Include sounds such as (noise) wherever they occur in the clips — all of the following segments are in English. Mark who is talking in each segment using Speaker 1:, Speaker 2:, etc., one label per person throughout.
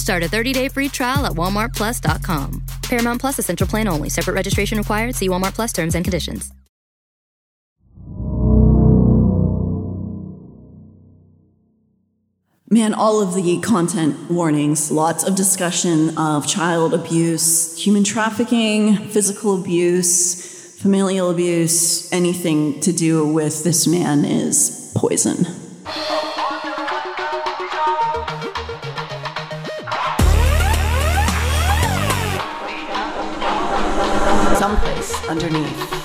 Speaker 1: Start a 30-day free trial at walmartplus.com. Paramount Plus Essential Plan only. Separate registration required. See Walmart Plus terms and conditions.
Speaker 2: Man, all of the content warnings, lots of discussion of child abuse, human trafficking, physical abuse, familial abuse, anything to do with this man is poison. Underneath.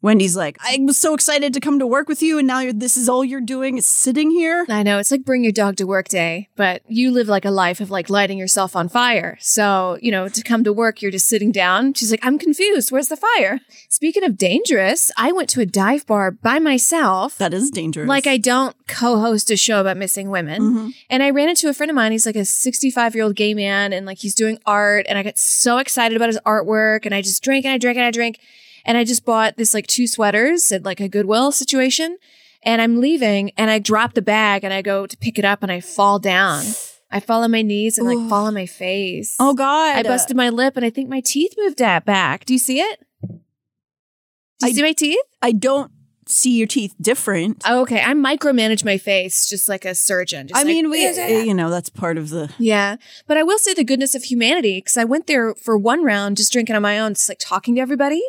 Speaker 2: Wendy's like, I was so excited to come to work with you, and now you're, this is all you're doing is sitting here.
Speaker 3: I know it's like bring your dog to work day, but you live like a life of like lighting yourself on fire. So, you know, to come to work, you're just sitting down. She's like, I'm confused. Where's the fire? Speaking of dangerous, I went to a dive bar by myself.
Speaker 2: That is dangerous.
Speaker 3: Like I don't co-host a show about missing women. Mm-hmm. And I ran into a friend of mine. He's like a 65 year old gay man and like he's doing art. And I got so excited about his artwork and I just drank and I drank and I drank. And I just bought this like two sweaters at like a Goodwill situation. And I'm leaving and I drop the bag and I go to pick it up and I fall down. I fall on my knees and like fall on my face.
Speaker 2: oh god,
Speaker 3: I busted my lip and I think my teeth moved that back. Do you see it? Do you
Speaker 2: I-
Speaker 3: see my teeth?
Speaker 2: I don't see your teeth different.
Speaker 3: Oh, okay. I micromanage my face just like a surgeon. Just
Speaker 2: I
Speaker 3: like,
Speaker 2: mean, we, you know, that's part of the.
Speaker 3: Yeah. But I will say the goodness of humanity because I went there for one round just drinking on my own, just like talking to everybody.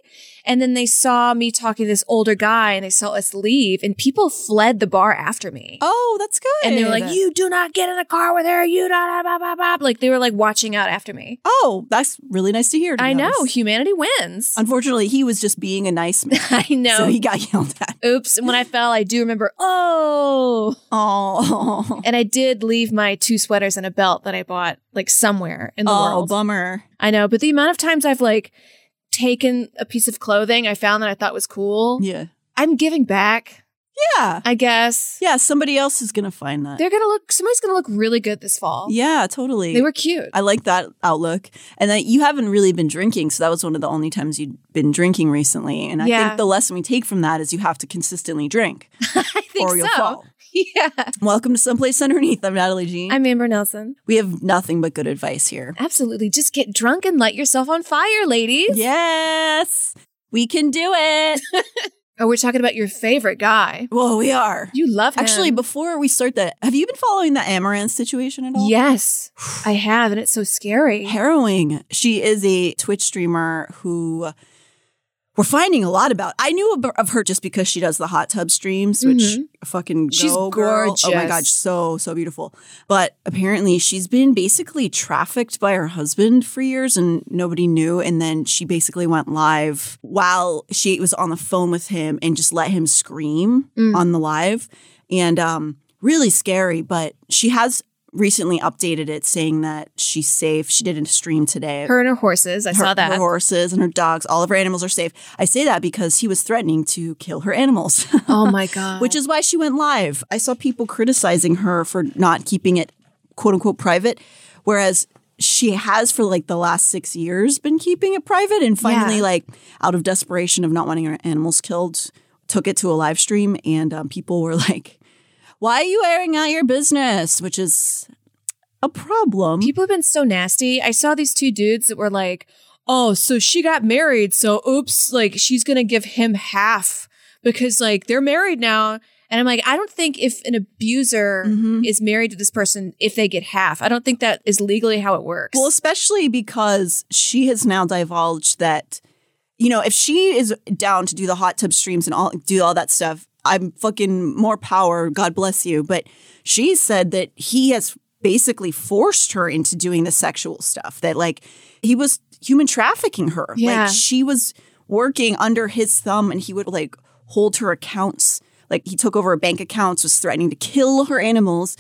Speaker 3: And then they saw me talking to this older guy and they saw us leave and people fled the bar after me.
Speaker 2: Oh, that's good.
Speaker 3: And they were like, you do not get in a car with her. You da da da da da. Like they were like watching out after me.
Speaker 2: Oh, that's really nice to hear. to
Speaker 3: I
Speaker 2: be
Speaker 3: know.
Speaker 2: honest.
Speaker 3: Humanity wins.
Speaker 2: Unfortunately, he was just being a nice man, (laughs)
Speaker 3: I know.
Speaker 2: so he got yelled at. (laughs)
Speaker 3: Oops. And when I fell, I do remember, oh.
Speaker 2: Oh,
Speaker 3: And I did leave my two sweaters and a belt that I bought like somewhere in the
Speaker 2: oh,
Speaker 3: world.
Speaker 2: bummer.
Speaker 3: I know, but the amount of times I've like taken a piece of clothing I found that I thought was cool,
Speaker 2: Yeah,
Speaker 3: I'm giving back,
Speaker 2: yeah,
Speaker 3: I guess.
Speaker 2: yeah. Somebody else is gonna find that.
Speaker 3: They're gonna look, somebody's gonna look really good this fall.
Speaker 2: Yeah, totally.
Speaker 3: They were cute.
Speaker 2: I like that outlook. And that you haven't really been drinking, so that was one of the only times you'd been drinking recently. And I
Speaker 3: Yeah.
Speaker 2: think the lesson we take from that is you have to consistently drink, (laughs)
Speaker 3: I think
Speaker 2: or you'll
Speaker 3: so.
Speaker 2: fall.
Speaker 3: Yeah.
Speaker 2: Welcome to someplace underneath. I'm Natalie Jean.
Speaker 3: I'm Amber Nelson.
Speaker 2: we have nothing but good advice here.
Speaker 3: Absolutely. Just get drunk and light yourself on fire, ladies.
Speaker 2: Yes, we can do it. (laughs)
Speaker 3: Oh, we're talking about your favorite guy.
Speaker 2: well, we are.
Speaker 3: You love him.
Speaker 2: Actually, before we start that, have you been following the Amouranth situation at all?
Speaker 3: Yes, I have, and it's so scary.
Speaker 2: harrowing. She is a Twitch streamer who we're finding a lot about. I knew of her just because she does the hot tub streams, which
Speaker 3: Mhm.
Speaker 2: fucking
Speaker 3: She's
Speaker 2: go, girl. Oh my
Speaker 3: gorgeous.
Speaker 2: god, so so beautiful. But apparently, she's been basically trafficked by her husband for years, and nobody knew. And then she basically went live while she was on the phone with him and just let him scream
Speaker 3: Mm.
Speaker 2: on the live, and um, really scary. But she has recently updated it saying that she's safe. She did a stream today.
Speaker 3: Her and her horses. I
Speaker 2: Her-
Speaker 3: saw that.
Speaker 2: Her horses and her dogs, all of her animals are safe. I say that because he was threatening to kill her animals, (laughs)
Speaker 3: oh my god.
Speaker 2: which is why she went live. I saw people criticizing her for not keeping it quote unquote private, whereas she has for like the last six years been keeping it private and finally,
Speaker 3: Yeah.
Speaker 2: like out of desperation of not wanting her animals killed, took it to a live stream, and um, people were (laughs) like, "Why are you airing out your business?" Which is a problem.
Speaker 3: People have been so nasty. I saw these two dudes that were like, "Oh, so she got married, so oops, like she's gonna give him half because like they're married now." And I'm like, I don't think if an abuser
Speaker 2: Mhm.
Speaker 3: is married to this person, if they get half, I don't think that is legally how it works.
Speaker 2: Well, especially because she has now divulged that, you know, if she is down to do the hot tub streams and all do all that stuff, I'm fucking more power. God bless you. But she said that he has basically forced her into doing the sexual stuff. That like he was human trafficking her.
Speaker 3: Yeah.
Speaker 2: Like she was working under his thumb, and he would like hold her accounts. Like he took over her bank accounts, was threatening to kill her animals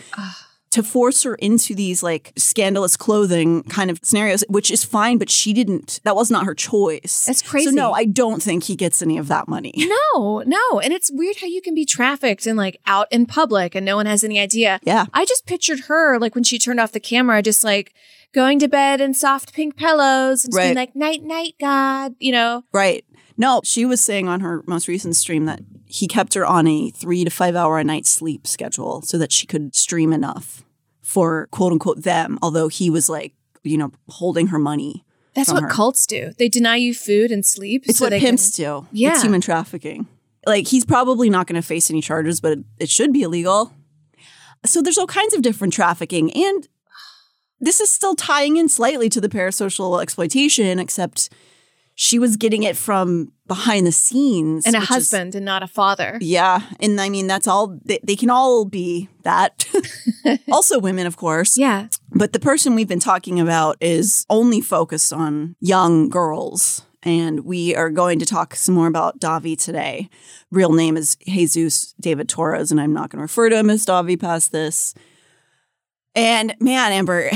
Speaker 2: to force her into these like scandalous clothing kind of scenarios, which is fine, but she didn't, that was not her choice.
Speaker 3: That's crazy.
Speaker 2: So, no, I don't think he gets any of that money. (laughs)
Speaker 3: no, no. And it's weird how you can be trafficked and like out in public and no one has any idea.
Speaker 2: Yeah.
Speaker 3: I just pictured her like when she turned off the camera, just like going to bed in soft pink pillows and just being
Speaker 2: Right.
Speaker 3: like, night, night, God, you know?
Speaker 2: Right. No, she was saying on her most recent stream that he kept her on a three to five hour a night sleep schedule so that she could stream enough for quote unquote them, although he was like, you know, holding her money.
Speaker 3: That's what
Speaker 2: her.
Speaker 3: cults do. They deny you food and sleep.
Speaker 2: It's
Speaker 3: so
Speaker 2: what
Speaker 3: they
Speaker 2: pimps
Speaker 3: can-
Speaker 2: do.
Speaker 3: Yeah.
Speaker 2: It's human trafficking. Like he's probably not going to face any charges, but it, it should be illegal. So there's all kinds of different trafficking. And this is still tying in slightly to the parasocial exploitation, except she was getting it from behind the scenes.
Speaker 3: And a
Speaker 2: which is-
Speaker 3: husband and not a father.
Speaker 2: yeah. And I mean, that's all, they, they can all be that. (laughs) also, women, of course.
Speaker 3: Yeah.
Speaker 2: But the person we've been talking about is only focused on young girls. And we are going to talk some more about Dahvie today. Real name is Jesus David Torres, and I'm not going to refer to him as Dahvie past this. And man, Amber,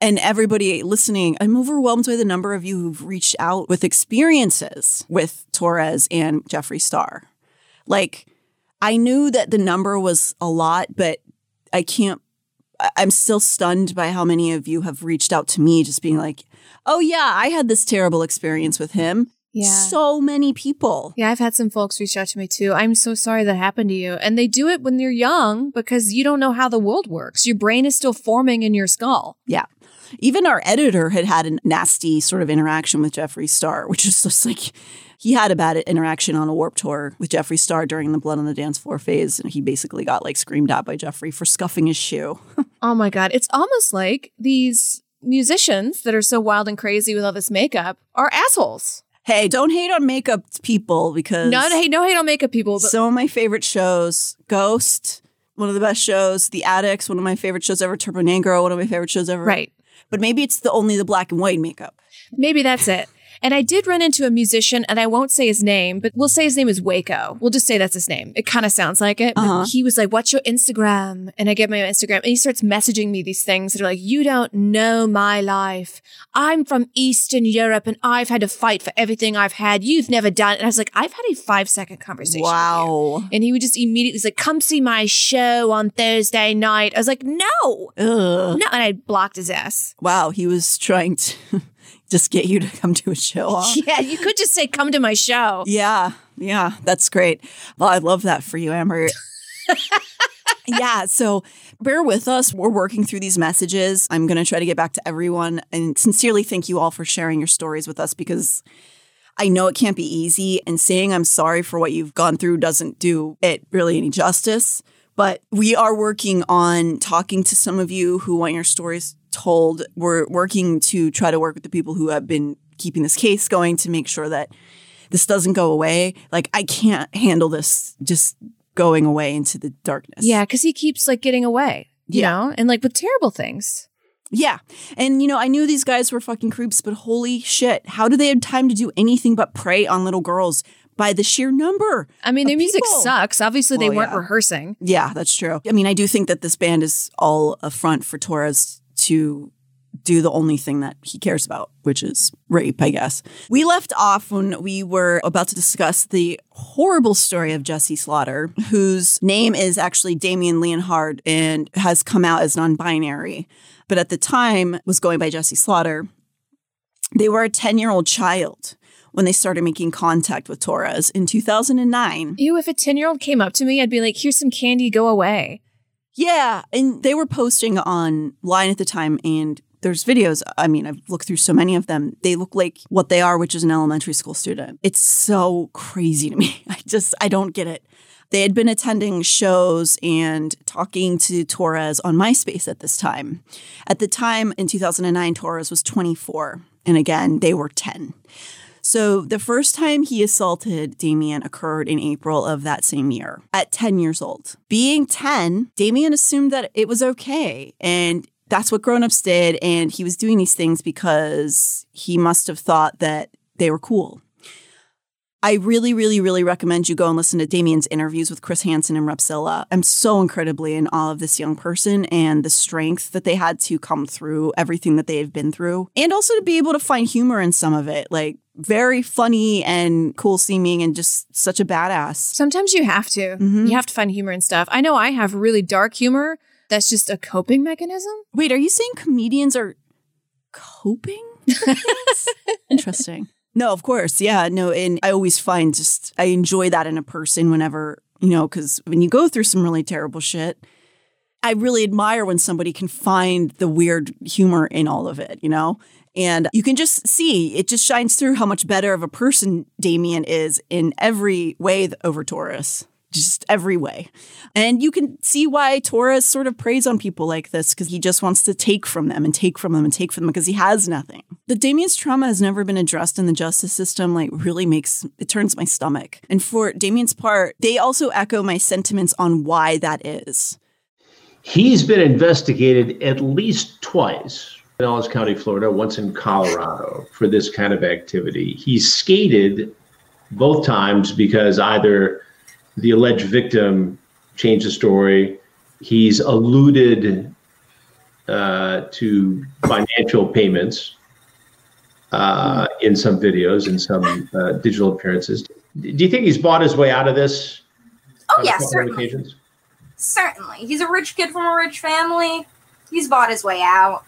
Speaker 2: and everybody listening, I'm overwhelmed by the number of you who've reached out with experiences with Torres and Jeffree Star. Like, I knew that the number was a lot, but I can't I'm still stunned by how many of you have reached out to me just being like, "Oh yeah, I had this terrible experience with him."
Speaker 3: Yeah.
Speaker 2: So many people.
Speaker 3: Yeah, I've had some folks reach out to me too. I'm so sorry that happened to you. And they do it when they're young because you don't know how the world works. Your brain is still forming in your skull.
Speaker 2: Yeah. Even our editor had had a nasty sort of interaction with Jeffree Star, which is just like he had a bad interaction on a warp tour with Jeffree Star during the Blood on the Dance Floor phase. And he basically got like screamed at by Jeffree for scuffing his shoe. (laughs)
Speaker 3: Oh my God. It's almost like these musicians that are so wild and crazy with all this makeup are assholes.
Speaker 2: hey, don't hate on makeup people because
Speaker 3: No hate, no hate on makeup people. But
Speaker 2: Some of my favorite shows, Ghost, one of the best shows, The Adicts, one of my favorite shows ever, Turbonegro, one of my favorite shows ever.
Speaker 3: right.
Speaker 2: But maybe it's the only the black and white makeup.
Speaker 3: Maybe that's it. And I did run into a musician, and I won't say his name, but we'll say his name is Waco. We'll just say that's his name. It kind of sounds like it.
Speaker 2: Uh-huh.
Speaker 3: He was like, What's your Instagram? And I get my Instagram, and he starts messaging me these things that are like, You don't know my life. I'm from Eastern Europe, and I've had to fight for everything I've had. You've never done. And I was like, I've had a five second conversation. with you."
Speaker 2: Wow.
Speaker 3: And he would just immediately he's like, Come see my show on Thursday night. I was like, No,
Speaker 2: Ugh.
Speaker 3: no. And I blocked his ass.
Speaker 2: Wow. He was trying to (laughs) just get you to come to a show. (laughs)
Speaker 3: Yeah, you could just say, Come to my show.
Speaker 2: Yeah. Yeah. That's great. Well, I love that for you, Amber. (laughs) yeah. So bear with us. We're working through these messages. I'm going to try to get back to everyone and sincerely thank you all for sharing your stories with us because I know it can't be easy. And saying I'm sorry for what you've gone through doesn't do it really any justice. But we are working on talking to some of you who want your stories told. We're working to try to work with the people who have been keeping this case going to make sure that this doesn't go away. Like, I can't handle this just going away into the darkness.
Speaker 3: Yeah, because he keeps like getting away, you
Speaker 2: Yeah.
Speaker 3: know, and like with terrible things.
Speaker 2: Yeah. And, you know, I knew these guys were fucking creeps, but holy shit, how do they have time to do anything but prey on little girls by the sheer number?
Speaker 3: I mean, their music
Speaker 2: people?
Speaker 3: sucks. Obviously, they
Speaker 2: Well,
Speaker 3: weren't
Speaker 2: yeah.
Speaker 3: rehearsing.
Speaker 2: Yeah, that's true. I mean, I do think that this band is all a front for Torres to do the only thing that he cares about, which is rape, I guess. We left off when we were about to discuss the horrible story of Jesse Slaughter, whose name is actually Damien Leonhardt and has come out as non binary, but at the time was going by Jesse Slaughter. They were a 10 year old child when they started making contact with Torres in 2009.
Speaker 3: Ew, if a 10 year old came up to me, I'd be like, here's some candy, go away.
Speaker 2: Yeah. And they were posting online at the time, and there's videos. I mean, I've looked through so many of them. They look like what they are, which is an elementary school student. It's so crazy to me. (laughs) I just, I don't get it. They had been attending shows and talking to Torres on MySpace at this time. At the time in 2009, Torres was 24. And again, they were 10. So the first time he assaulted Damien occurred in April of that same year at 10 years old. Being 10, Damien assumed that it was okay. And that's what grown-ups did. And he was doing these things because he must have thought that they were cool. I really, really, really recommend you go and listen to Damien's interviews with Chris Hansen and Repzilla. I'm so incredibly in awe of this young person and the strength that they had to come through everything that they have been through, and also to be able to find humor in some of it. Like, very funny and cool seeming and just such a badass.
Speaker 3: Sometimes you have to. Mm-hmm. You have to find humor and stuff. I know I have really dark humor that's just a coping mechanism.
Speaker 2: Wait, are you saying comedians are coping? (laughs) Interesting. No, of course. Yeah. No. And I always find just, I enjoy that in a person whenever, you know, because when you go through some really terrible shit, I really admire when somebody can find the weird humor in all of it, you know? And you can just see it just shines through how much better of a person Damien is in every way over Torres just every way. And you can see why Torres sort of preys on people like this because he just wants to take from them and take from them and take from them because he has nothing. The Damien's trauma has never been addressed in the justice system, like, really makes it turns my stomach. And for Damien's part, they also echo my sentiments on why that is.
Speaker 4: He's been investigated at least twice in Ellis County, Florida, once in Colorado for this kind of activity. He skated both times because either the alleged victim changed the story. He's alluded uh, to financial payments uh, in some videos, in some uh, digital appearances. Do you think he's bought his way out of this?
Speaker 5: Oh, yes, certainly. Certainly. He's a rich kid from a rich family. He's bought his way out.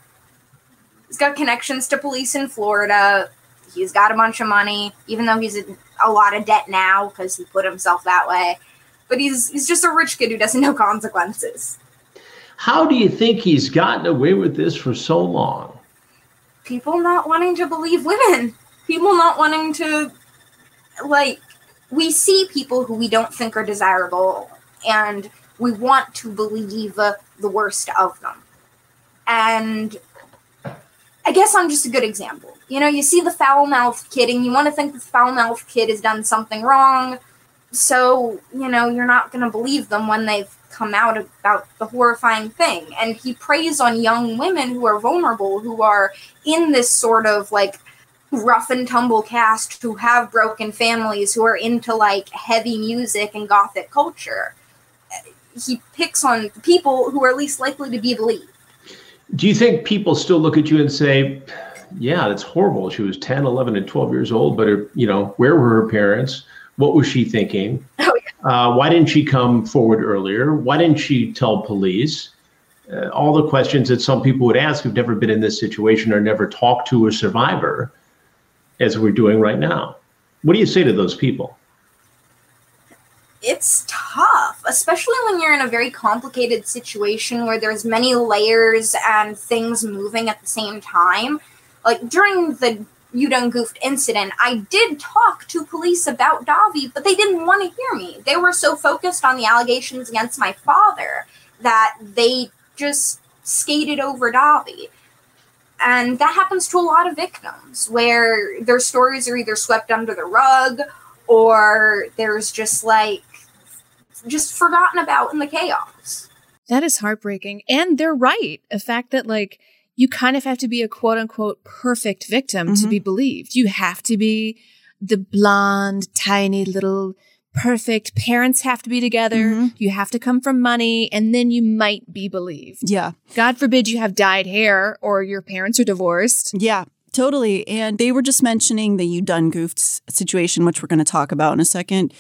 Speaker 5: He's got connections to police in Florida. He's got a bunch of money, even though he's in a lot of debt now because he put himself that way. But he's he's just a rich kid who doesn't know (laughs) consequences.
Speaker 4: How do you think he's gotten away with this for so long?
Speaker 5: People not wanting to believe women. People not wanting to like we see people who we don't think are desirable and we want to believe the worst of them. And I guess I'm just a good example. You know, you see the foul mouthed kid and you want to think the foul mouthed kid has done something wrong. So, you know, you're not going to believe them when they've come out about the horrifying thing. And he preys on young women who are vulnerable, who are in this sort of like rough and tumble cast, who have broken families, who are into like heavy music and gothic culture. He picks on people who are least likely to be believed.
Speaker 4: Do you think people still look at you and say, yeah, that's horrible. She was 10, 11, and 12 years old, but her, you know, where were her parents? What was she thinking? (laughs) Oh, yeah. uh, why didn't she come forward earlier? Why didn't she tell police? Uh, all the questions that some people would ask who've never been in this situation or never talked to a survivor, as we're doing right now. What do you say to those people?
Speaker 5: It's tough, especially when you're in a very complicated situation where there's many layers and things moving at the same time like during the you done goofed incident, I did talk to police about Dahvie, but they didn't want to hear me. They were so focused on the allegations against my father that they just skated over Dahvie. And that happens to a lot of victims where their stories are either swept under the rug or there's just like just forgotten about in the chaos.
Speaker 3: That is heartbreaking. And they're right. The fact that like you kind of have to be a quote unquote perfect victim mm-hmm. to be believed. You have to be the blonde, tiny little perfect parents have to be together. Mm-hmm. You have to come from money and then you might be believed.
Speaker 2: Yeah.
Speaker 3: God forbid you have dyed hair or your parents are divorced.
Speaker 2: Yeah. Totally. And they were just mentioning the you done goofed situation, which we're going to talk about in a second.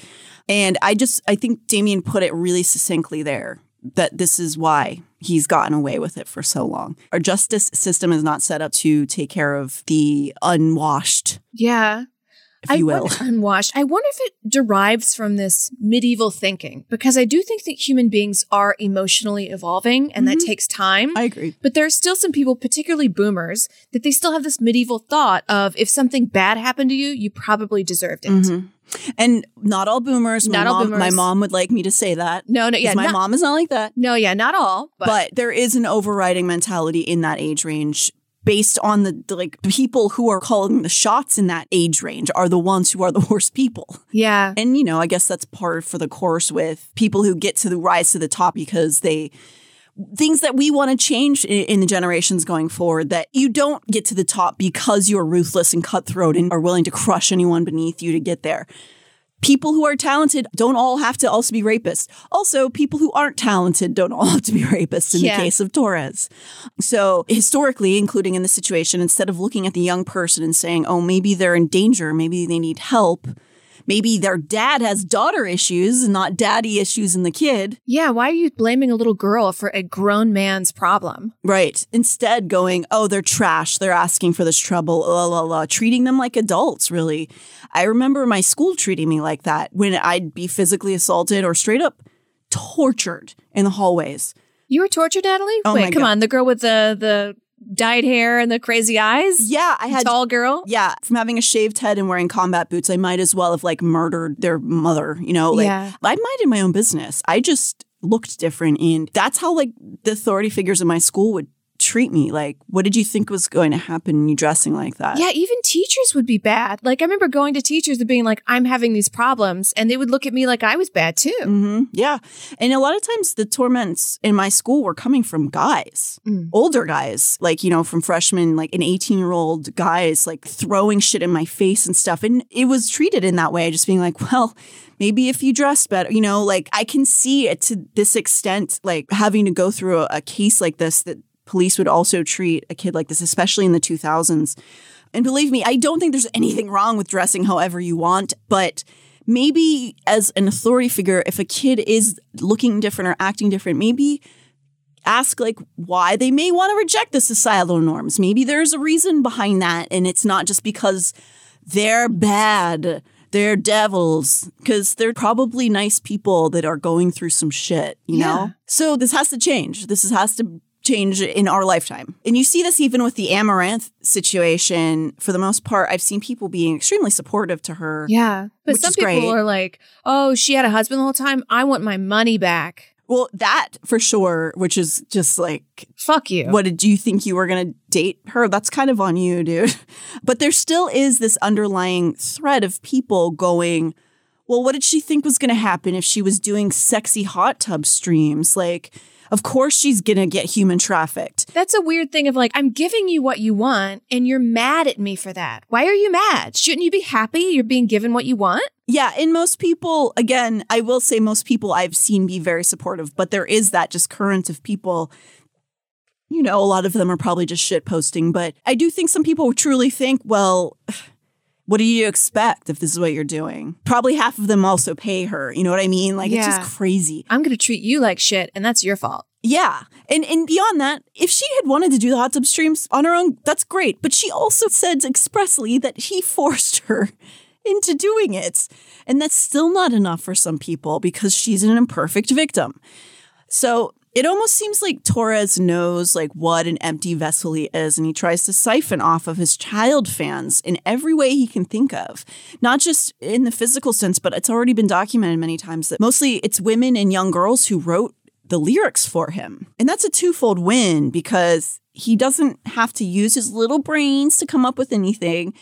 Speaker 2: And I just, I think Damien put it really succinctly there that this is why he's gotten away with it for so long. Our justice system is not set up to take care of the unwashed,
Speaker 3: Yeah.
Speaker 2: If
Speaker 3: I
Speaker 2: you will.
Speaker 3: wonder, unwashed. I wonder if it derives from this medieval thinking because I do think that human beings are emotionally evolving and that takes time.
Speaker 2: I agree.
Speaker 3: but there are still some people, particularly boomers, that they still have this medieval thought of if something bad happened to you, you probably deserved it.
Speaker 2: Mhm. And not all boomers.
Speaker 3: Not
Speaker 2: my
Speaker 3: all
Speaker 2: mom, My mom would like me to say that.
Speaker 3: No, no, yeah,
Speaker 2: my
Speaker 3: not-
Speaker 2: mom is not like that.
Speaker 3: No, yeah, not all, but,
Speaker 2: but there is an overriding mentality in that age range based on the, like people who are calling the shots in that age range are the ones who are the (laughs) worst people.
Speaker 3: yeah.
Speaker 2: And you know, I guess that's part for the course with people who get to the rise to the top because they things that we want to change in the generations going forward that you don't get to the top because you're ruthless and cutthroat and are willing to crush anyone beneath you to get there. People who are talented don't all have to also be rapists. Also, people who aren't talented don't all (laughs) have to be rapists in
Speaker 3: Yeah.
Speaker 2: the case of Torres. So, historically, including in this situation, instead of looking at the young person and saying, oh, maybe they're in danger, maybe they need help, maybe their dad has daughter issues and not daddy issues in the kid.
Speaker 3: Yeah, why are you blaming a little girl for a grown man's problem?
Speaker 2: Right. Instead, going, oh, they're trash. They're asking for this trouble, la, la, la, treating them like adults, really. I remember my school treating me like that when I'd be physically assaulted or straight up tortured in the hallways.
Speaker 3: You were tortured, Natalie?
Speaker 2: Oh
Speaker 3: Wait, come
Speaker 2: God.
Speaker 3: on, the girl with the the dyed hair and the crazy eyes?
Speaker 2: Yeah, I had.
Speaker 3: Tall girl?
Speaker 2: Yeah, from having a shaved head and wearing combat boots, I might as well have like murdered their mother, you know? Like,
Speaker 3: Yeah.
Speaker 2: I minded my own business. I just looked different. And that's how like the authority figures in my school would treat me. Like, what did you think was going to happen when you dressing like that?
Speaker 3: Yeah, even teachers would be bad. Like I remember going to teachers and being like, "I'm having these problems," and they would look at me like I was bad too.
Speaker 2: hmm Yeah. And a lot of times the torments in my school were coming from guys,
Speaker 3: Mm.
Speaker 2: older guys, like, you know, from freshmen, like an 18 year old guys, like throwing shit in my face and stuff. And it was treated in that way, just being like, well, maybe if you dress better, you know, like I can see it to this extent, like having to go through a, a case like this that police would also treat a kid like this, especially in the 2000s. And believe me, I don't think there's anything wrong with dressing however you want, but maybe as an authority figure, if a kid is looking different or acting different, maybe ask like why they may want to reject the societal norms. Maybe there's a reason behind that, and it's not just because they're bad. They're devils because they're probably nice people that are going through some shit, you
Speaker 3: Yeah.
Speaker 2: know? So this has to change. This has to change in our lifetime. And you see this even with the Amouranth situation. For the most part, I've seen people being extremely supportive to her.
Speaker 3: Yeah, but some people
Speaker 2: great.
Speaker 3: are like, "Oh, she had a husband the whole time. I want my money back."
Speaker 2: Well, that for sure, which is just like,
Speaker 3: Fuck you.
Speaker 2: what did you think you were going to date her? That's kind of on you, dude. (laughs) But there still is this underlying thread of people going, well, what did she think was going to happen if she was doing sexy hot tub streams? Like, of course she's going to get human trafficked.
Speaker 3: That's a weird thing of like, I'm giving you what you want and you're mad at me for that. Why are you mad? Shouldn't you be happy you're being given what you want?
Speaker 2: Yeah, and most people, again, I will say most people I've seen be very supportive, but there is that just current of people. You know, a lot of them are probably just shit posting, but I do think some people truly think, well, what do you expect if this is what you're doing? Probably half of them also pay her. You know what I mean? Like it's just crazy.
Speaker 3: I'm going to treat you like shit and that's your fault.
Speaker 2: Yeah. And and beyond that, if she had wanted to do the hot tub streams on her own, that's great. But she also said expressly that he (laughs) forced her into doing it. And that's still not enough for some people because she's an imperfect victim. So it almost seems like Torres knows like what an empty vessel he is, and he tries to siphon off of his child fans in every way he can think of. Not just in the physical sense, but it's already been documented many times that mostly it's women and young girls who wrote the lyrics for him. And that's a twofold win because he doesn't have to use his little brains to come up with anything.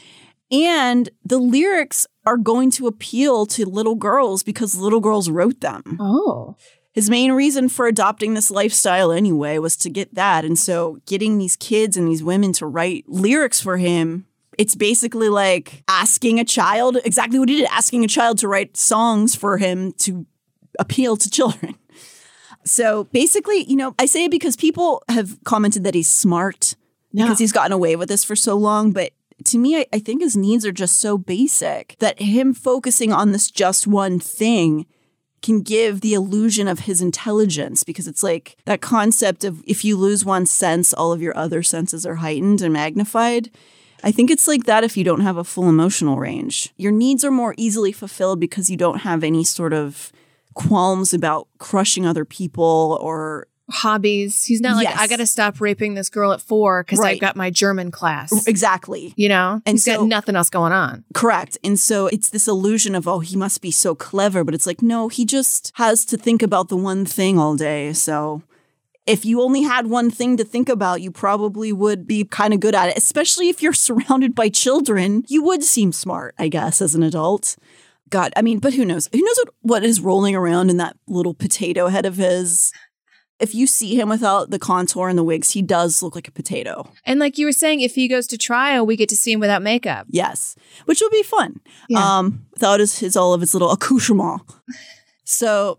Speaker 2: And the lyrics are going to appeal to little girls because little girls wrote them.
Speaker 3: Oh.
Speaker 2: His main reason for adopting this lifestyle anyway was to get that. And so getting these kids and these women to write lyrics for him, it's basically like asking a child exactly what he did, asking a child to write songs for him to appeal to children. (laughs) So basically, you know, I say it because people have commented that he's smart because he's gotten away with this for so long. But to me, I, I think his needs are just so basic that him focusing on this just one thing can give the illusion of his intelligence because it's like that concept of if you lose one sense, all of your other senses are heightened and magnified. I think it's like that if you don't have a full emotional range. Your needs are more easily fulfilled because you don't have any sort of qualms about crushing other people or
Speaker 3: Hobbies. He's not like,
Speaker 2: Yes.
Speaker 3: I got to stop raping this girl at four because
Speaker 2: Right.
Speaker 3: I've got my German class.
Speaker 2: exactly.
Speaker 3: You know?
Speaker 2: And
Speaker 3: He's
Speaker 2: so-
Speaker 3: got nothing else going on.
Speaker 2: Correct. And so it's this illusion of, oh, he must be so clever. But it's like, no, he just has to think about the one thing all day. So if you only had one thing to think about, you probably would be kind of good at it, especially if you're (laughs) surrounded by children. You would seem smart, I guess, as an adult. God, I mean, but who knows? Who knows what, what is rolling around in that little potato head of his? If you see him without the contour and the wigs, he does look like a potato.
Speaker 3: And like you were saying, if he goes to trial, we get to see him without makeup.
Speaker 2: Yes, which will be fun.
Speaker 3: Yeah.
Speaker 2: Um, without his, his all of his little accoutrement. So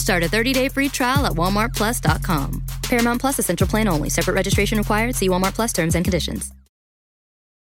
Speaker 1: Start a 30-day free trial at walmartplus.com. Paramount Plus Essential Plan only. Separate registration required. See Walmart Plus terms and conditions.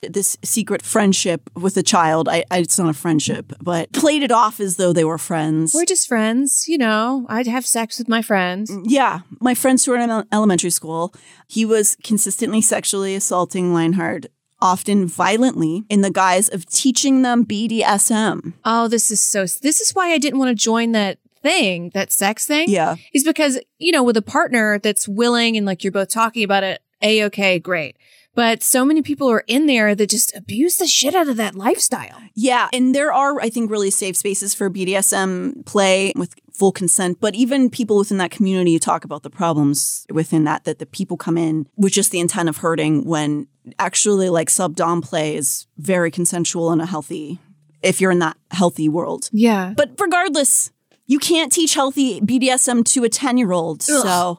Speaker 2: this secret friendship with a child. I, I it's not a friendship, but played it off as though they were friends.
Speaker 3: We're just friends, you know. I'd have sex with my friend.
Speaker 2: Mm, yeah, my friends who were in elementary school, he was consistently sexually assaulting Leonhardt, often violently, in the guise of teaching them BDSM.
Speaker 3: Oh, this is so. This is why I didn't want to join that thing, that sex thing.
Speaker 2: Yeah.
Speaker 3: Is because, you know, with a partner that's willing and like you're both talking about it, A okay, great. But so many people are in there that just abuse the shit out of that lifestyle.
Speaker 2: Yeah, and there are, I think, really safe spaces for BDSM play with full consent. But even people within that community talk about the problems within that, that the people come in with just the intent of hurting when actually, like, sub dom play is very consensual and a healthy, if you're in that healthy world.
Speaker 3: Yeah.
Speaker 2: But regardless, you can't teach healthy BDSM to a 10 year old. So,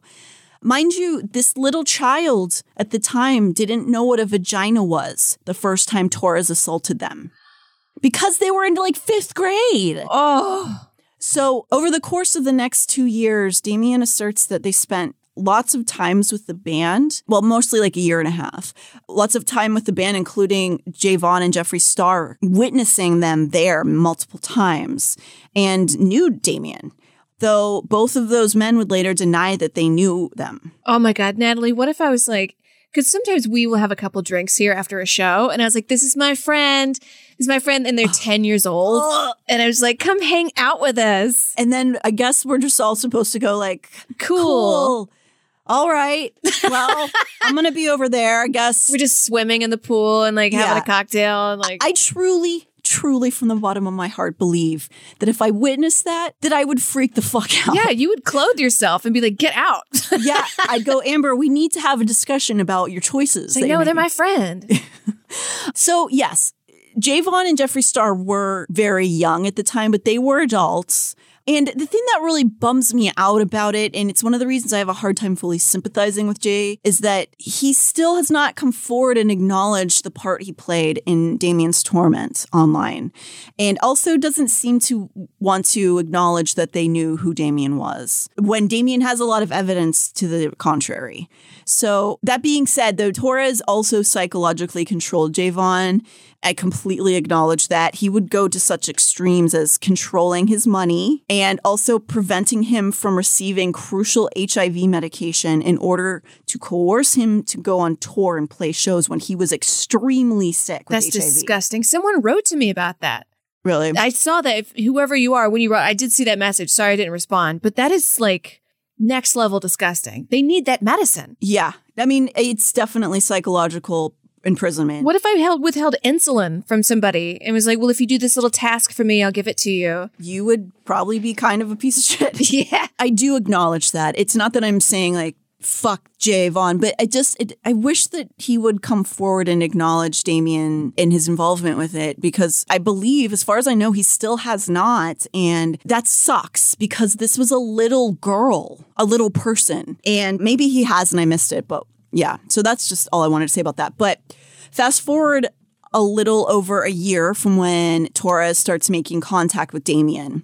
Speaker 2: mind you, this little child at the time didn't know what a vagina was the first time Torres assaulted them because they were in like fifth grade.
Speaker 3: Oh.
Speaker 2: So, over the course of the next two years, Damien asserts that they spent lots of times with the band. Well, mostly like a year and a half. Lots of time with the band, including Jayy Von and Jeffree Star, witnessing them there multiple times and knew Damien. Though both of those men would later deny that they knew them.
Speaker 3: Oh my God, Natalie, what if I was like, because sometimes we will have a couple drinks here after a show, and I was like, this is my friend. This is my friend, and they're (sighs) 10 years old. And I was like, come hang out with us.
Speaker 2: And then I guess we're just all supposed to go like,
Speaker 3: Cool.
Speaker 2: cool. All right. Well, (laughs) I'm going to be over there, I guess.
Speaker 3: We're just swimming in the pool and like having
Speaker 2: Yeah.
Speaker 3: a cocktail and like,
Speaker 2: I truly, truly, from the bottom of my heart, believe that if I witnessed that, that I would freak the fuck out.
Speaker 3: yeah, you would clothe yourself and be like, get out. (laughs)
Speaker 2: yeah. I'd go, Amber. We need to have a discussion about your choices.
Speaker 3: like,
Speaker 2: you're
Speaker 3: no, they're
Speaker 2: making."
Speaker 3: my friend. (laughs)
Speaker 2: So yes, Jayy Von and Jeffree Star were very young at the time, but they were adults. And the thing that really bums me out about it, and it's one of the reasons I have a hard time fully sympathizing with Jay, is that he still has not come forward and acknowledged the part he played in Damien's torment online. And also doesn't seem to want to acknowledge that they knew who Damien was, when Damien has a lot of evidence to the contrary. So, that being said, though, Torres also psychologically controlled Jayy Von. I completely acknowledge that. He would go to such extremes as controlling his money also preventing him from receiving crucial HIV medication in order to coerce him to go on tour and play shows when he was extremely sick with
Speaker 3: That's
Speaker 2: HIV.
Speaker 3: disgusting. Someone wrote to me about that.
Speaker 2: Really?
Speaker 3: I saw that if whoever you are, when you wrote, I did see that message. Sorry I didn't respond, but that is like next level disgusting. They need that medicine.
Speaker 2: Yeah. I mean, it's definitely psychological imprisonment.
Speaker 3: What if I held withheld insulin from somebody and was like, "Well, if you do this little task for me, I'll give it to you."
Speaker 2: You would probably be kind of a piece of shit. (laughs)
Speaker 3: Yeah.
Speaker 2: I do acknowledge that. It's not that I'm saying like fuck Jayy Von, but I just it, I wish that he would come forward and acknowledge Damien and his involvement with it because I believe, as far as I know, he still has not, and that sucks because this was a little girl, a little person, and maybe he has and I missed it, but yeah. So that's just all I wanted to say about that. But fast forward a little over a year from when Torres starts making contact with Damien.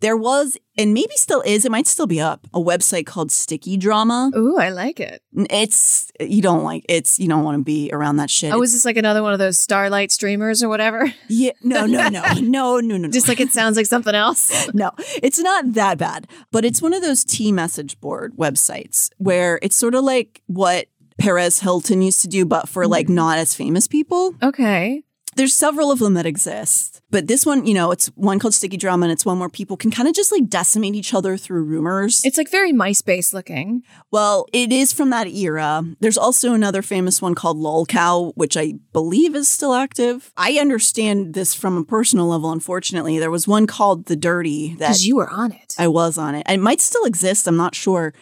Speaker 2: There was, and maybe still is, it might still be up, a website called Sticky Drama.
Speaker 3: Ooh, I like it.
Speaker 2: It's, you don't like, it's, you don't want to be around that shit.
Speaker 3: Oh, is this like another one of those Starlight streamers or whatever? (laughs)
Speaker 2: yeah, no, no, no, (laughs) no, no, no, no.
Speaker 3: Just like it sounds like something else. (laughs)
Speaker 2: no, it's not that bad, but it's one of those T message board websites where it's sort of like what Perez Hilton used to do, but for like mm. not as famous people.
Speaker 3: Okay.
Speaker 2: There's several of them that exist, but this one, you know, it's one called Sticky Drama, and it's one where people can kind of just like decimate each other through rumors.
Speaker 3: It's like very MySpace looking.
Speaker 2: well, it is from that era. There's also another famous one called Lolcow, which I believe is still active. I understand this from a personal level, unfortunately. There was one called The Dirty that
Speaker 3: Because you were on it.
Speaker 2: I was on it. It might still exist. I'm not sure.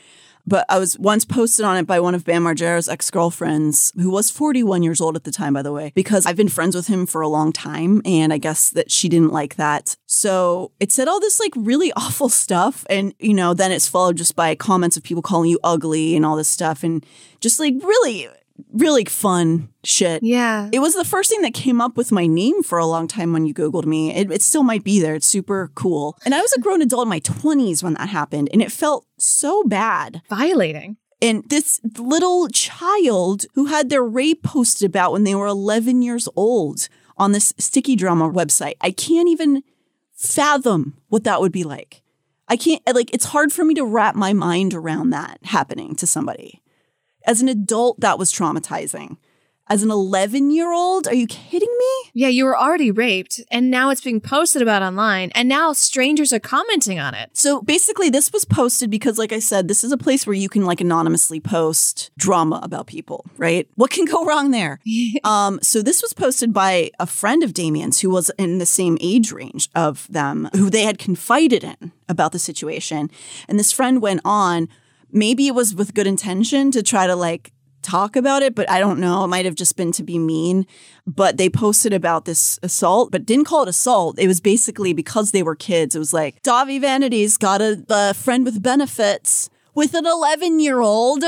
Speaker 2: But I was once posted on it by one of Bam Margera's ex girlfriends, who was 41 years old at the time, by the way, because I've been friends with him for a long time. And I guess that she didn't like that. So it said all this like really (laughs) awful stuff. And, you know, then it's followed just by comments of people calling you ugly and all this stuff. And just like really, really fun shit.
Speaker 3: Yeah.
Speaker 2: It was the first thing that came up with my name for a long time when you Googled me. It, it still might be there. It's super cool. And I was a grown adult in my 20s when that happened, and it felt so bad.
Speaker 3: Violating.
Speaker 2: And this little child who had their rape posted about when they were 11 years old on this sticky drama website, I can't even fathom what that would be like. I can't, like, it's hard for me to wrap my mind around that happening to somebody. As an adult, that was traumatizing. As an 11 year old, are you kidding me?
Speaker 3: Yeah, you were already raped, and now it's being posted about online, and now strangers are commenting on it.
Speaker 2: So basically, this was posted because, like I said, this is a place where you can like anonymously post drama about people, right? What can (laughs) go wrong there? (laughs) um, so this was posted by a friend of Damien's who was in the same age range of them, who they had confided in about the situation. And this friend went on, maybe it was with good intention to try to like talk about it, but I don't know. It might have just been to be mean. But they posted about this assault, but didn't call it assault. It was basically because they were kids. It was like, Dahvie Vanity's got a, a friend with benefits with an 11 year old.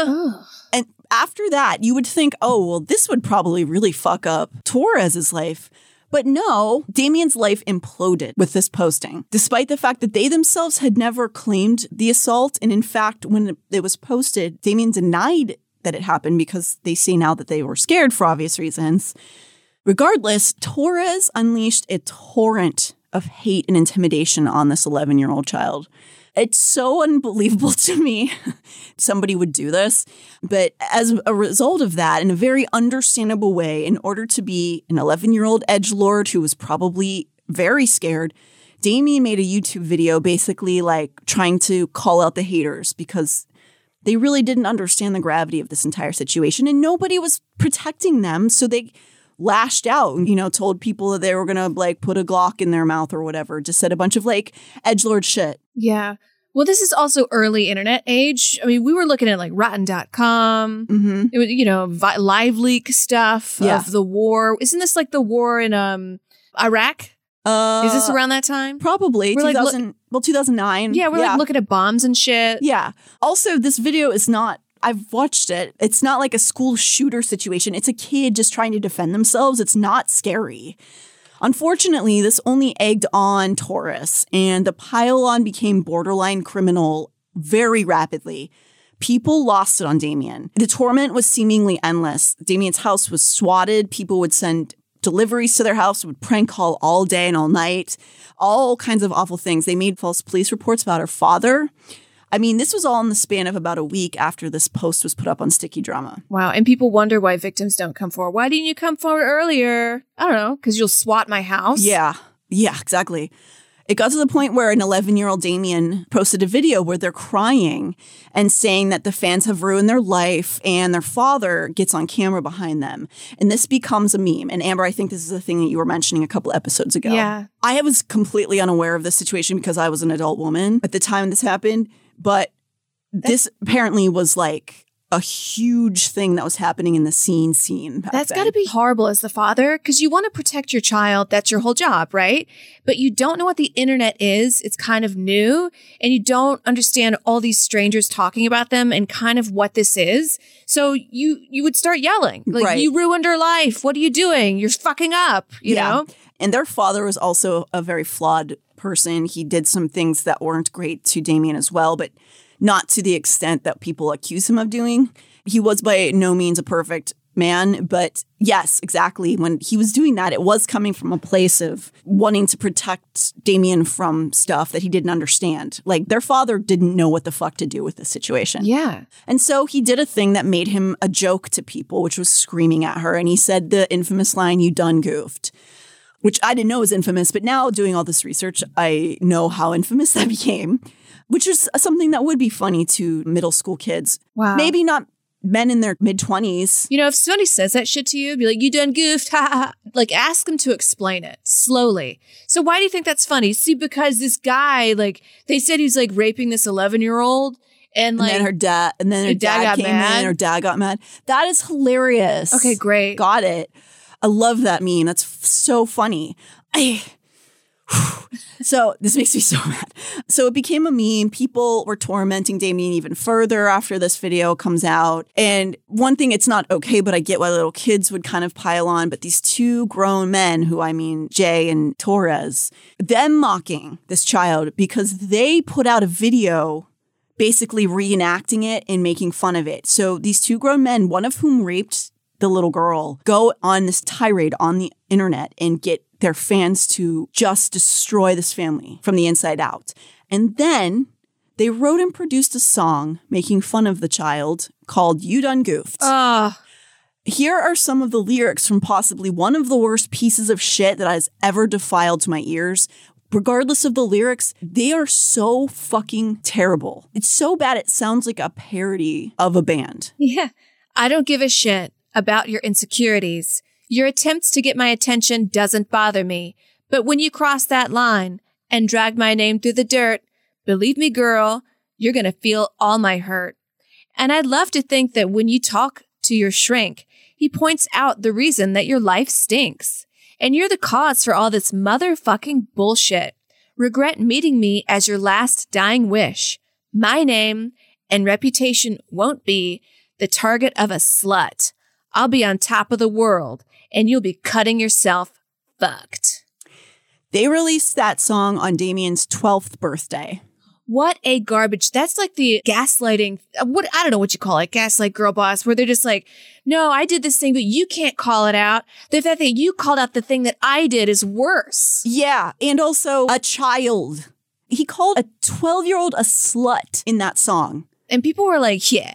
Speaker 2: And after that, you would think, oh, well, this would probably really fuck up Torres's life. But no, Damien's life imploded with this posting, despite the fact that they themselves had never claimed the assault. And in fact, when it was posted, Damien denied that it happened because they say now that they were scared for obvious reasons. Regardless, Torres unleashed a torrent of hate and intimidation on this 11 year old child. It's so unbelievable (laughs) to me somebody would do this. But as a result of that, in a very understandable way, in order to be an 11 year old edge lord who was probably very scared, Damien made a YouTube video basically like trying to call out the haters because they really didn't understand the gravity of this entire situation and nobody was protecting them. So they lashed out, you know, told people that they were gonna like put a Glock in their mouth or whatever, just said a bunch of like edgelord shit.
Speaker 3: Yeah. Well, this is also early internet age. I mean, we were looking at like rotten.com.
Speaker 2: Mm-hmm.
Speaker 3: It was, you know, vi- live leak stuff
Speaker 2: Yeah.
Speaker 3: of the war. Isn't this like the war in um Iraq?
Speaker 2: Uh,
Speaker 3: Is this around that time?
Speaker 2: probably
Speaker 3: We're, like,
Speaker 2: 2000? well, 2009.
Speaker 3: Yeah, we're like looking at bombs and shit.
Speaker 2: Yeah. Also, this video is not. I've watched it. It's not like a school shooter situation. It's a kid just trying to defend themselves. It's not scary. Unfortunately, this only egged on Torres, and the pile-on became borderline criminal very rapidly. People lost it on Damien. The torment was seemingly endless. Damien's house was swatted. People would send deliveries to their house, would prank call all day and all night, all kinds of awful things. They made false police reports about her father. I mean, this was all in the span of about a week after this post was put up on Sticky Drama.
Speaker 3: Wow. And people wonder why victims don't come forward. Why didn't you come forward earlier? I don't know. Because you'll swat my house.
Speaker 2: Yeah, yeah, exactly. It got to the point where an 11 year old Damien posted a video where they're crying and saying that the fans have ruined their life and their father gets on camera behind them. And this becomes a meme. And Amber, I think this is the thing that you were mentioning a couple episodes ago.
Speaker 3: Yeah.
Speaker 2: I was completely unaware of this situation because I was an adult woman at the time this happened. But this apparently was like a huge thing that was happening in the scene scene.
Speaker 3: That's got to be horrible as the father because you want to protect your child. That's your whole job, right? But you don't know what the internet is. It's kind of new and you don't understand all these strangers talking about them and kind of what this is. So you, you would start yelling like,
Speaker 2: Right.
Speaker 3: you ruined her life. What are you doing? You're fucking up, you know?
Speaker 2: And their father was also a very flawed person. He did some things that weren't great to Damien as well, but not to the extent that people accuse him of doing. He was by no means a perfect man, but yes, exactly. When he was doing that, it was coming from a place of wanting to protect Damien from stuff that he didn't understand. Like their father didn't know what the fuck to do with the situation.
Speaker 3: Yeah.
Speaker 2: And so he did a thing that made him a joke to people, which was screaming at her. And he said the infamous line, You done goofed, which I didn't know was infamous. But now doing all this research, I know how infamous (laughs) that became, which is something that would be funny to middle school kids.
Speaker 3: Wow.
Speaker 2: Maybe not men in their mid 20s.
Speaker 3: You know, if somebody says that shit to you, be like, you done goofed, (laughs) ha ha. ha. Like, ask them to explain it slowly. So, why do you think that's funny? See, because this guy, like, they said he's like raping this 11 year old. And
Speaker 2: And
Speaker 3: like,
Speaker 2: then her dad, and then her
Speaker 3: Her dad
Speaker 2: dad,
Speaker 3: got
Speaker 2: came
Speaker 3: mad?
Speaker 2: in, and her dad got mad. That is hilarious.
Speaker 3: okay, great.
Speaker 2: Got it. I love that meme. That's f- so funny. I, (sighs) so this makes me so (laughs) mad. So it became a meme. People were tormenting Damien even further after this video comes out. And one thing, it's not okay, but I get why little kids would kind of pile on. But these two grown men, who I mean, Jayy and Torres, them mocking this child because they put out a video basically reenacting it and making fun of it. So these two grown men, one of whom raped the little girl, go on this tirade on the internet and get their fans to just destroy this family from the inside out. And then they wrote and produced a song making fun of the child called You Done Goofed.
Speaker 3: Oh,
Speaker 2: Here are some of the lyrics from possibly one of the worst pieces of shit that has ever defiled to my ears. Regardless of the lyrics, they are so fucking terrible. It's so bad it sounds like a parody of a band. (laughs)
Speaker 3: yeah. I don't give a shit about your insecurities. Your attempts to get my attention doesn't bother me. But when you cross that line and drag my name through the dirt, believe me, girl, you're going to feel all my hurt. And I'd love to think that when you talk to your shrink, he points out the reason that your life stinks. And you're the cause for all this motherfucking bullshit. Regret meeting me as your last dying wish. My name and reputation won't be the target of a slut. I'll be on top of the world and you'll be cutting yourself fucked.
Speaker 2: They released that song on Damien's 12th birthday.
Speaker 3: What a garbage. That's like the gaslighting. What I don't know what you call it. Gaslight girl boss, where they're just like, no, I did this thing, but you can't call it out. The fact that you called out the thing that I did is worse.
Speaker 2: Yeah, and also a child. He called a 12 year old a slut in that song.
Speaker 3: And people were like, yeah.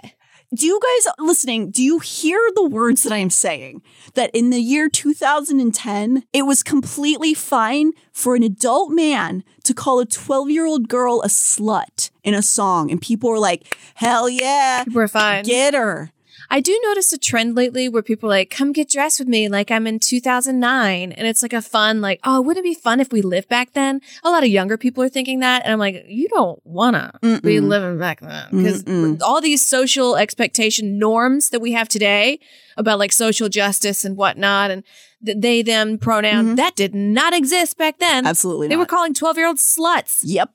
Speaker 2: Do you guys listening, do you hear the words that I'm saying? That in the year 2010, it was completely fine for an adult man to call a 12 year old girl a slut in a song. And people were like, hell yeah,
Speaker 3: We're fine.
Speaker 2: get her.
Speaker 3: I do notice a trend lately where people are like, come get dressed with me like I'm in 2009. And it's like a fun, like, oh, wouldn't it be fun if we lived back then? A lot of younger people are thinking that. And I'm like, you don't want to be
Speaker 2: Mm-mm.
Speaker 3: living back then. Because all these social expectation norms that we have today about like social justice and whatnot and the they, them pronoun,
Speaker 2: Mhm.
Speaker 3: that did not exist back then.
Speaker 2: Absolutely
Speaker 3: They
Speaker 2: not.
Speaker 3: were calling 12 year olds sluts.
Speaker 2: Yep.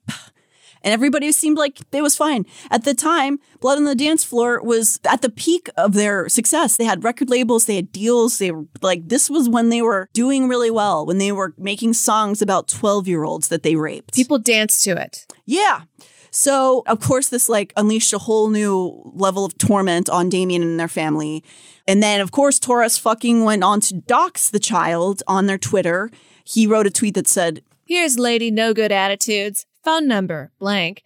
Speaker 2: And everybody seemed like it was fine. At the time, Blood on the Dance Floor was at the peak of their success. They had record labels, they had deals. They were like, this was when they were doing really well, when they were making songs about 12 year olds that they raped.
Speaker 3: People danced to it.
Speaker 2: Yeah. So, of course, this like unleashed a whole new level of torment on Damien and their family. And then, of course, Torres fucking went on to dox the child on their Twitter. He wrote a tweet that said,
Speaker 3: Here's Lady No Good Attitudes. Phone number blank.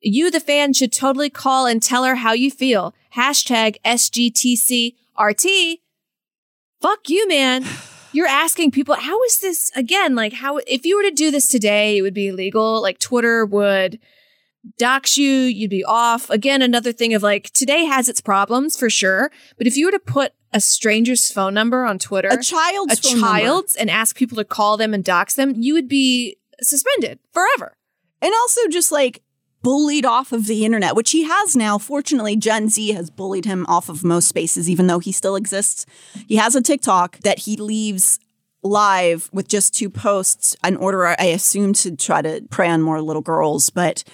Speaker 3: You, the fan, should totally call and tell her how you feel. Hashtag SGTCRT. Fuck you, man. (sighs) You're asking people, how is this again? Like, how, if you were to do this today, it would be illegal. Like, Twitter would dox you, you'd be off. Again, another thing of like, today has its problems for sure. But if you were to put a stranger's phone number on Twitter,
Speaker 2: A child's
Speaker 3: a
Speaker 2: phone number.
Speaker 3: child's, and ask people to call them and dox them, you would be suspended forever.
Speaker 2: And also just like bullied off of the internet, which he has now. Fortunately, Gen Z has bullied him off of most spaces, even though he still exists. He has a TikTok that he leaves live with just two posts in order, I assume, to try to prey on more little girls. But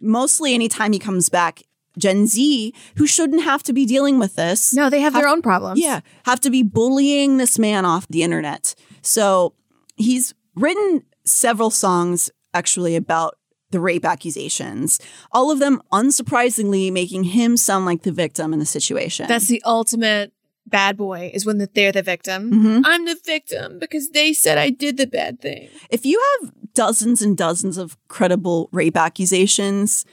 Speaker 2: mostly, anytime he comes back, Gen Z, who shouldn't have to be dealing with this,
Speaker 3: No, they have their own problems.
Speaker 2: yeah, have to be bullying this man off the internet. So he's written several songs actually about the rape accusations, all of them unsurprisingly making him sound like the victim in the situation.
Speaker 3: That's the ultimate bad boy is when they're the victim.
Speaker 2: Mhm.
Speaker 3: I'm the victim because they said I did the bad thing.
Speaker 2: if you have dozens and dozens of credible rape accusations,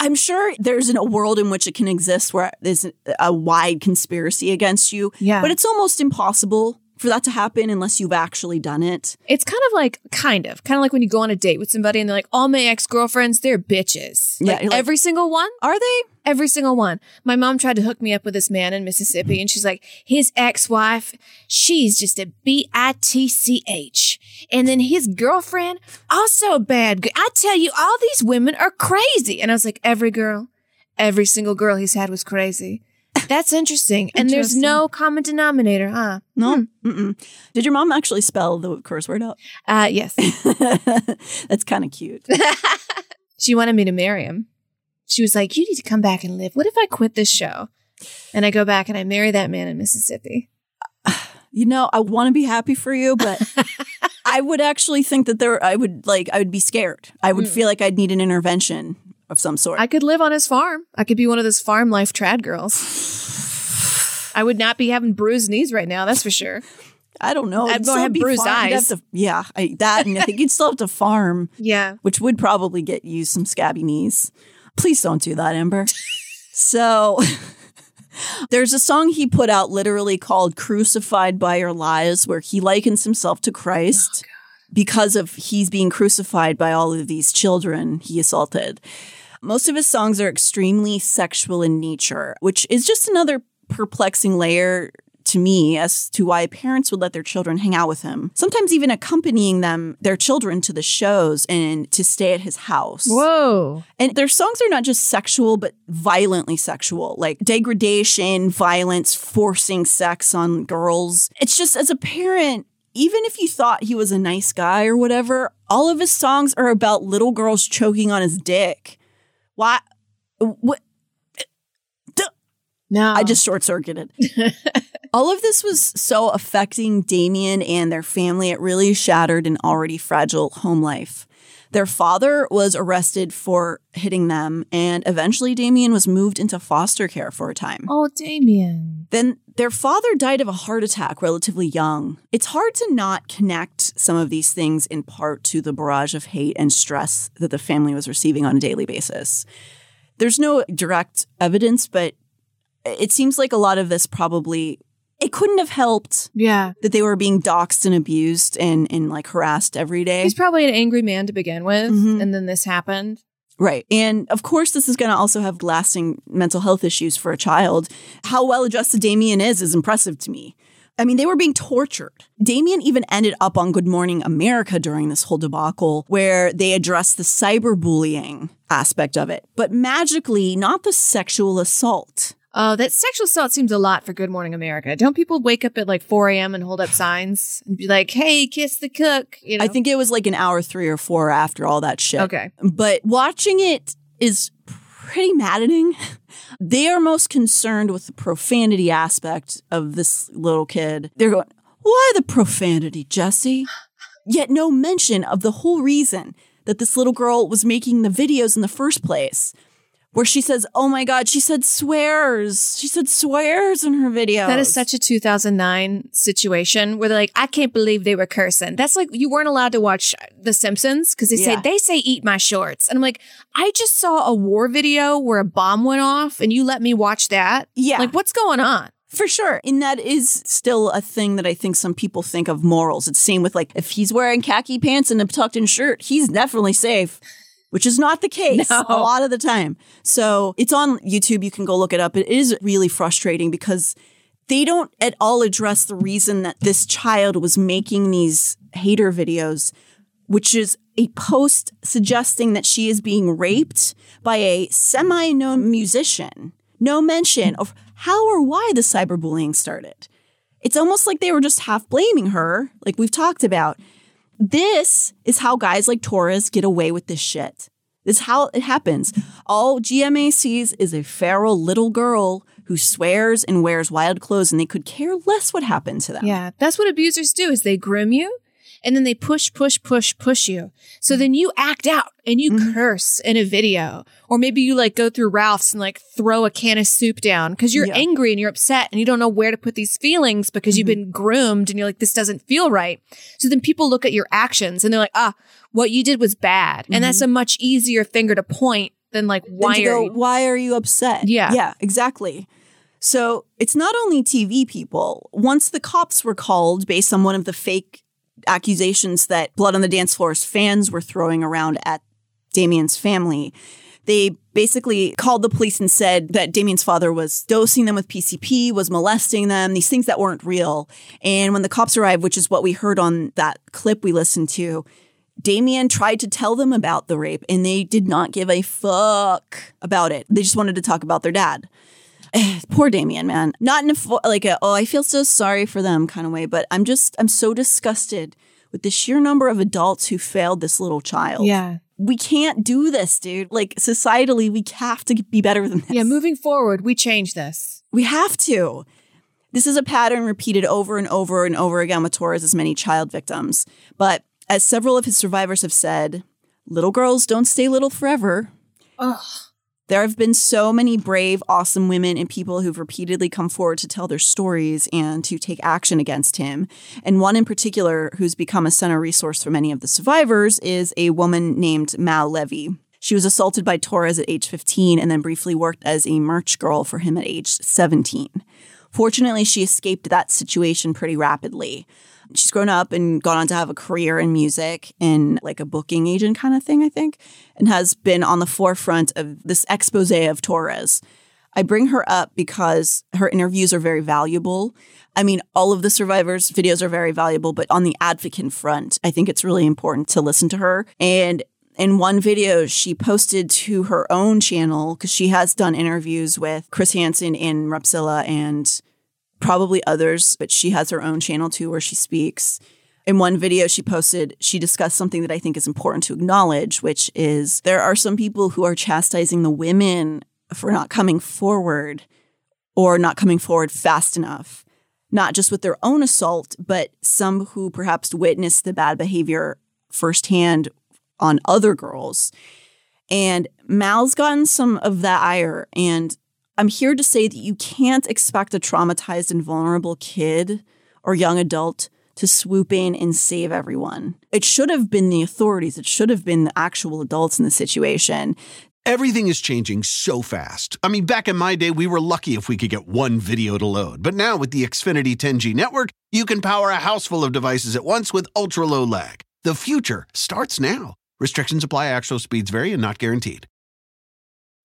Speaker 2: I'm sure there's a world in which it can exist where there's a wide conspiracy against you,
Speaker 3: Yeah.
Speaker 2: but it's almost impossible for that to happen unless you've actually done it.
Speaker 3: It's kind of like, kind of, kind of like when you go on a date with somebody and they're like, all my ex girlfriends, they're bitches.
Speaker 2: Yeah,
Speaker 3: Like,
Speaker 2: like-
Speaker 3: every single one,
Speaker 2: Are they?
Speaker 3: every single one. My mom tried to hook me up with this man in Mississippi and she's like, his ex wife, she's just a B I T C H. And then his girlfriend, also a bad girl. I tell you, all these women are crazy. And I was like, every girl, every single girl he's had was crazy. That's interesting. and there's no common denominator, huh?
Speaker 2: No. Mm-mm. Did your mom actually spell the curse word out?
Speaker 3: Uh, yes. (laughs)
Speaker 2: That's kind of cute. (laughs)
Speaker 3: she wanted me to marry him. She was like, You need to come back and live. What if I quit this show? And I go back and I marry that man in Mississippi. (sighs)
Speaker 2: You know, I want to be happy for you, but (laughs) I would actually think that there, I would like, I would be scared. I would feel like I'd need an intervention of some sort.
Speaker 3: I could live on his farm. I could be one of those farm life trad girls. I would not be having bruised knees right now, that's for sure.
Speaker 2: I don't know.
Speaker 3: I'd
Speaker 2: still
Speaker 3: have bruised
Speaker 2: farm-
Speaker 3: eyes.
Speaker 2: to- yeah, I, that, and I think you'd still have to farm, (laughs)
Speaker 3: Yeah.
Speaker 2: which would probably get you some scabby knees. Please don't do that, Amber. so. (laughs) There's a song he put out literally called Crucified by Your Lies, where he likens himself to Christ oh, because of he's being crucified by all of these children he assaulted. Most of his songs are extremely sexual in nature, which is just another perplexing layer to me as to why parents would let their children hang out with him, sometimes even accompanying them, their children, to the shows and to stay at his house.
Speaker 3: Whoa.
Speaker 2: And their songs are not just sexual, but violently sexual, like degradation, violence, forcing sex on girls. It's just as a parent, even if you thought he was a nice guy or whatever, all of his songs are about little girls choking on his dick. Why? What?
Speaker 3: No.
Speaker 2: I just short circuited. (laughs) All of this was so affecting Damien and their family, it really shattered an already fragile home life. Their father was arrested for hitting them, and eventually Damien was moved into foster care for a time.
Speaker 3: Oh, Damien.
Speaker 2: Then their father died of a heart attack relatively young. It's hard to not connect some of these things in part to the barrage of hate and stress that the family was receiving on a daily basis. There's no direct evidence, but it seems like a lot of this probably it couldn't have helped
Speaker 3: Yeah.
Speaker 2: that they were being doxxed and abused and and like harassed every day.
Speaker 3: He's probably an angry man to begin with.
Speaker 2: Mhm.
Speaker 3: And then this happened.
Speaker 2: Right. And of course, this is going to also have lasting mental health issues for a child. How well adjusted Damien is is impressive to me. I mean, they were being tortured. Damien even ended up on Good Morning America during this whole debacle, where they addressed the cyberbullying aspect of it, but magically not the sexual assault.
Speaker 3: Oh, that sexual assault seems a lot for Good Morning America. Don't people wake up at like 4 a.m. and hold up signs and be like, hey, kiss the cook? You know?
Speaker 2: I think it was like an hour three or four after all that shit.
Speaker 3: Okay.
Speaker 2: But watching it is pretty maddening. (laughs) They are most concerned with the profanity aspect of this little kid. They're going, Why the profanity, Jesse? (sighs) Yet no mention of the whole reason that this little girl was making the videos in the first place. Where she says, Oh my God, she said swears. She said swears in her videos.
Speaker 3: That is such a 2009 situation where they're like, I can't believe they were cursing. That's like you weren't allowed to watch The Simpsons because they
Speaker 2: Yeah.
Speaker 3: say they say eat my shorts, and I'm like, I just saw a war video where a bomb went off, and you let me watch that.
Speaker 2: Yeah.
Speaker 3: like what's going on?
Speaker 2: For sure. And that is still a thing that I think some people think of morals. It's same with like if he's wearing khaki pants and a tucked in shirt, he's definitely safe. Which is not the case (laughs)
Speaker 3: No.
Speaker 2: a lot of the time. So it's on YouTube. You can go look it up. It is really frustrating because they don't at all address the reason that this child was making these hater videos, which is a post suggesting that she is being raped by a semi known musician. No mention of how or why the cyberbullying started. It's almost like they were just half blaming her, like we've talked about. This is how guys like Torres get away with this shit. This is how it happens. All GMA sees is a feral little girl who swears and wears wild clothes, and they could care less what happened to them.
Speaker 3: Yeah, that's what abusers do is they groom you and then they push, push, push, push you. So then you act out and you mm-hmm. curse in a video. Or maybe you like go through Ralph's and like throw a can of soup down because you're
Speaker 2: Yeah.
Speaker 3: angry and you're upset and you don't know where to put these feelings because you've mm-hmm. been groomed and you're like, this doesn't feel right. So then people look at your actions and they're like, ah, what you did was bad. And that's mm-hmm. a much easier finger to point than like, why are
Speaker 2: go,
Speaker 3: you?
Speaker 2: why are you upset?
Speaker 3: Yeah.
Speaker 2: Yeah, exactly. So it's not only TV people. Once the cops were called based on one of the fake accusations that Blood on the Dance Floor's fans were throwing around at Damien's family, they basically called the police and said that Damien's father was dosing them with PCP, was molesting them, these things that weren't real. And when the cops arrived, which is what we heard on that clip we listened to, Damien tried to tell them about the rape and they did not give a fuck about it. They just wanted to talk about their dad. (sighs) Poor Damien, man. Not in a fo- like a oh, I feel so sorry for them kind of way, but I'm just I'm so disgusted with the sheer number of adults who failed this little child.
Speaker 3: Yeah.
Speaker 2: We can't do this, dude. Like societally, we have to be better than this.
Speaker 3: Yeah. Moving forward, we change this.
Speaker 2: We have to. This is a pattern repeated over and over and over again with Torres' as many child victims. But as several of his survivors have said, little girls don't stay little forever.
Speaker 3: Ugh.
Speaker 2: There have been so many brave, awesome women and people who've repeatedly come forward to tell their stories and to take action against him. And one in particular who's become a center resource for many of the survivors is a woman named Mal Levy. She was assaulted by Torres at age 15 and then briefly worked as a merch girl for him at age 17. Fortunately, she escaped that situation pretty rapidly. She's grown up and gone on to have a career in music in like a booking agent kind of thing, I think, and has been on the forefront of this expose of Torres. I bring her up because her interviews are very valuable. I mean, all of the survivors' videos are very valuable, but on the advocate front, I think it's really important to listen to her. And in one video she posted to her own channel, because she has done interviews with Chris Hansen and Repsilla and probably others, but she has her own channel too where she speaks. In one video she posted, she discussed something that I think is important to acknowledge, which is there are some people who are chastising the women for not coming forward or not coming forward fast enough, not just with their own assault, but some who perhaps witnessed the bad behavior firsthand on other girls. And Mal's gotten some of that ire. And I'm here to say that you can't expect a traumatized and vulnerable kid or young adult to swoop in and save everyone. It should have been the authorities, it should have been the actual adults in the situation.
Speaker 6: Everything is changing so fast. I mean, back in my day, we were lucky if we could get one video to load. But now with the Xfinity 10G network, you can power a house full of devices at once with ultra low lag. The future starts now. Restrictions apply, actual speeds vary and not guaranteed.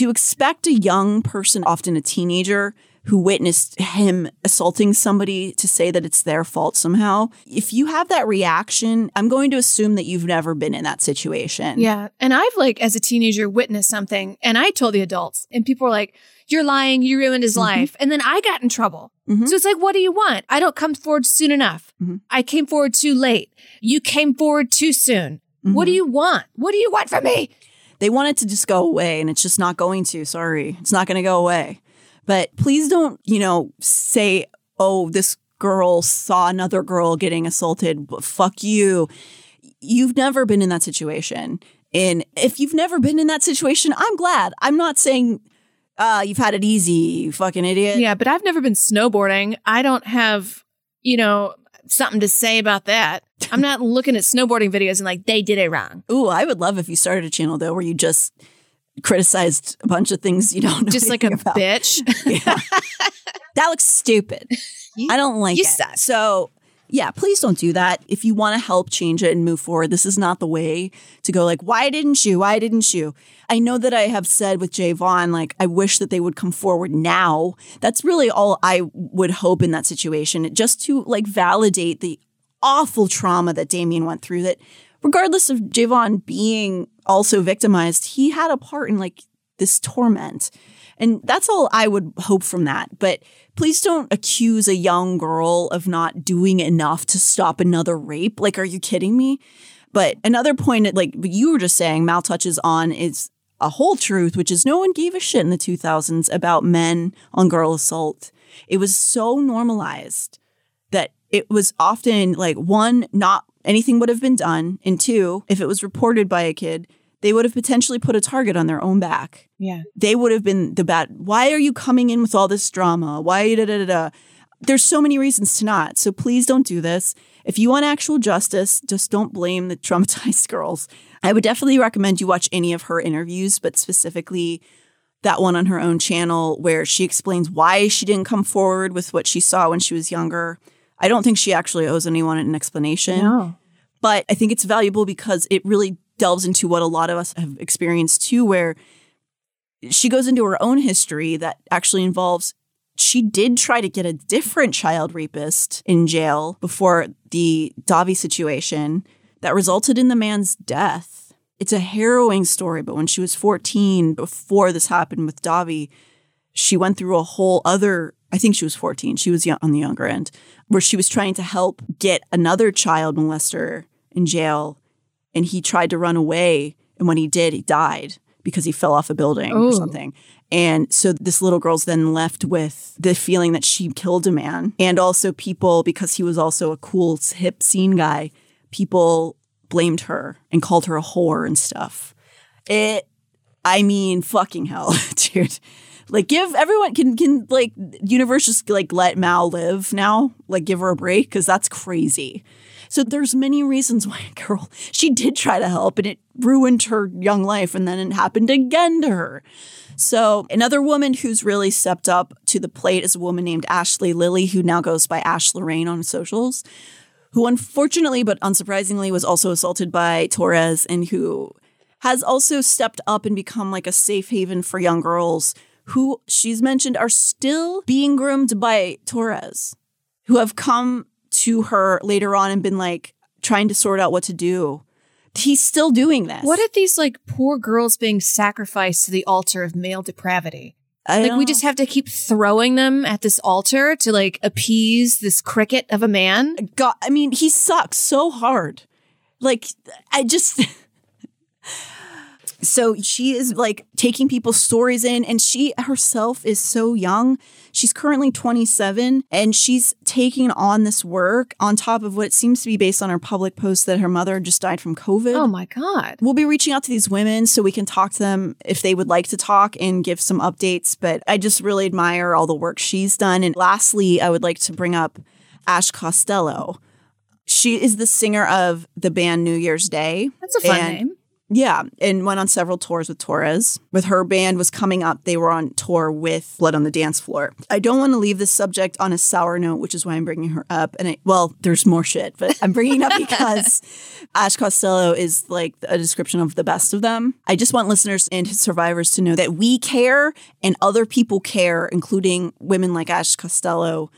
Speaker 2: To expect a young person, often a teenager, who witnessed him assaulting somebody to say that it's their fault somehow, if you have that reaction, I'm going to assume that you've never been in that situation.
Speaker 3: Yeah. And I've like as a teenager witnessed something and I told the adults and people were like, you're lying. You ruined his life. And then I got in trouble.
Speaker 2: Mhm.
Speaker 3: So it's like, what do you want? I don't come forward soon enough.
Speaker 2: Mhm.
Speaker 3: I came forward too late. You came forward too soon. What do you want? What do you want from me?
Speaker 2: They want it to just go away, and it's just not going to. Sorry. It's not going to go away. But please don't, you know, say, oh, this girl saw another girl getting assaulted. Fuck you. You've never been in that situation. And if you've never been in that situation, I'm glad. I'm not saying uh, you've had it easy, you fucking idiot.
Speaker 3: Yeah, but I've never been snowboarding. I don't have, you know, something to say about that. (laughs) I'm not looking at snowboarding videos and like they did it wrong.
Speaker 2: Ooh, I would love if you started a channel though where you just criticized a bunch of things you don't know.
Speaker 3: Just like a
Speaker 2: about.
Speaker 3: bitch. (laughs)
Speaker 2: Yeah. that looks stupid. I don't like
Speaker 3: you
Speaker 2: it.
Speaker 3: suck.
Speaker 2: So, yeah, please don't do that. If you want to help change it and move forward, this is not the way to go like, why didn't you? Why didn't you? I know that I have said with Jayy Von, like, I wish that they would come forward now. That's really all I would hope in that situation, just to like validate the awful trauma that Damien went through that regardless of Jayy Von being also victimized, he had a part in like this torment. And that's all I would hope from that. But please don't accuse a young girl of not doing enough to stop another rape. Like, are you kidding me? But another point, like you were just saying, Mal touches on is a whole truth, which is no one gave a shit in the 2000s about men on girl assault. It was so normalized it was often like one, not anything would have been done, and two, if it was reported by a kid, they would have potentially put a target on their own back.
Speaker 3: Yeah.
Speaker 2: They would have been the bad. Why are you coming in with all this drama? Why da da da da? There's so many reasons to not. So please don't do this. If you want actual justice, just don't blame the (laughs) traumatized girls. I would definitely recommend you watch any of her interviews, but specifically that one on her own channel where she explains why she didn't come forward with what she saw when she was younger. I don't think she actually owes anyone an explanation,
Speaker 3: No.
Speaker 2: but I think it's valuable because it really delves into what a lot of us have experienced too, where she goes into her own history that actually involves she did try to get a different child rapist in jail before the Dahvie situation that resulted in the man's death. It's a harrowing story, but when she was 14, before this happened with Dahvie, she went through a whole other I think she was 14. She was on the younger end, where she was trying to help get another child molester in jail. And he tried to run away. And when he did, he died because he fell off a building or something. And so this little girl's then left with the feeling that she killed a man. And also, people, because he was also a cool, hip scene guy, people blamed her and called her a whore and stuff. It, I mean, fucking hell, (laughs) dude. Like, give everyone can can like universe just like let Mal live now. Like, give her a break because that's crazy. So there's many reasons (laughs) why a girl she did try to help and it ruined her young life, and then it happened again to her. So another woman who's really stepped up to the plate is a woman named Ashley Lilly, who now goes by Ash Lorraine on socials, who unfortunately but unsurprisingly was also assaulted by Torres and who has also stepped up and become like a safe haven for young girls who she's mentioned are still being groomed by Torres, who have come to her later on and been like trying to sort out what to do. He's still doing this.
Speaker 3: What are these like poor girls being sacrificed to the altar of male depravity?
Speaker 2: I
Speaker 3: Like we just have to keep throwing them at this altar to like appease this cricket of a man.
Speaker 2: God, I mean, he sucks so hard. Like, I just. (laughs) so she is like taking people's stories in, and she herself is so young. She's currently 27, and she's taking on this work on top of what seems to be based on her public post that her mother just died from COVID.
Speaker 3: Oh my god.
Speaker 2: We'll be reaching out to these women so we can talk to them if they would like to talk and give some updates. But I just really admire all the work she's done. And lastly, I would like to bring up Ash Costello. She is the singer of the band New Year's Day.
Speaker 3: That's a fun name.
Speaker 2: Yeah, and went on several tours with Torres. With her band was coming up, they were on tour with Blood on the Dance Floor. I don't want to leave this subject on a sour note, which is why I'm bringing her up. And I, well, there's more shit, but I'm bringing it up (laughs) because Ash Costello is like a description of the best of them. I just want listeners and survivors to know that we care and other people care, including women like Ash Costello.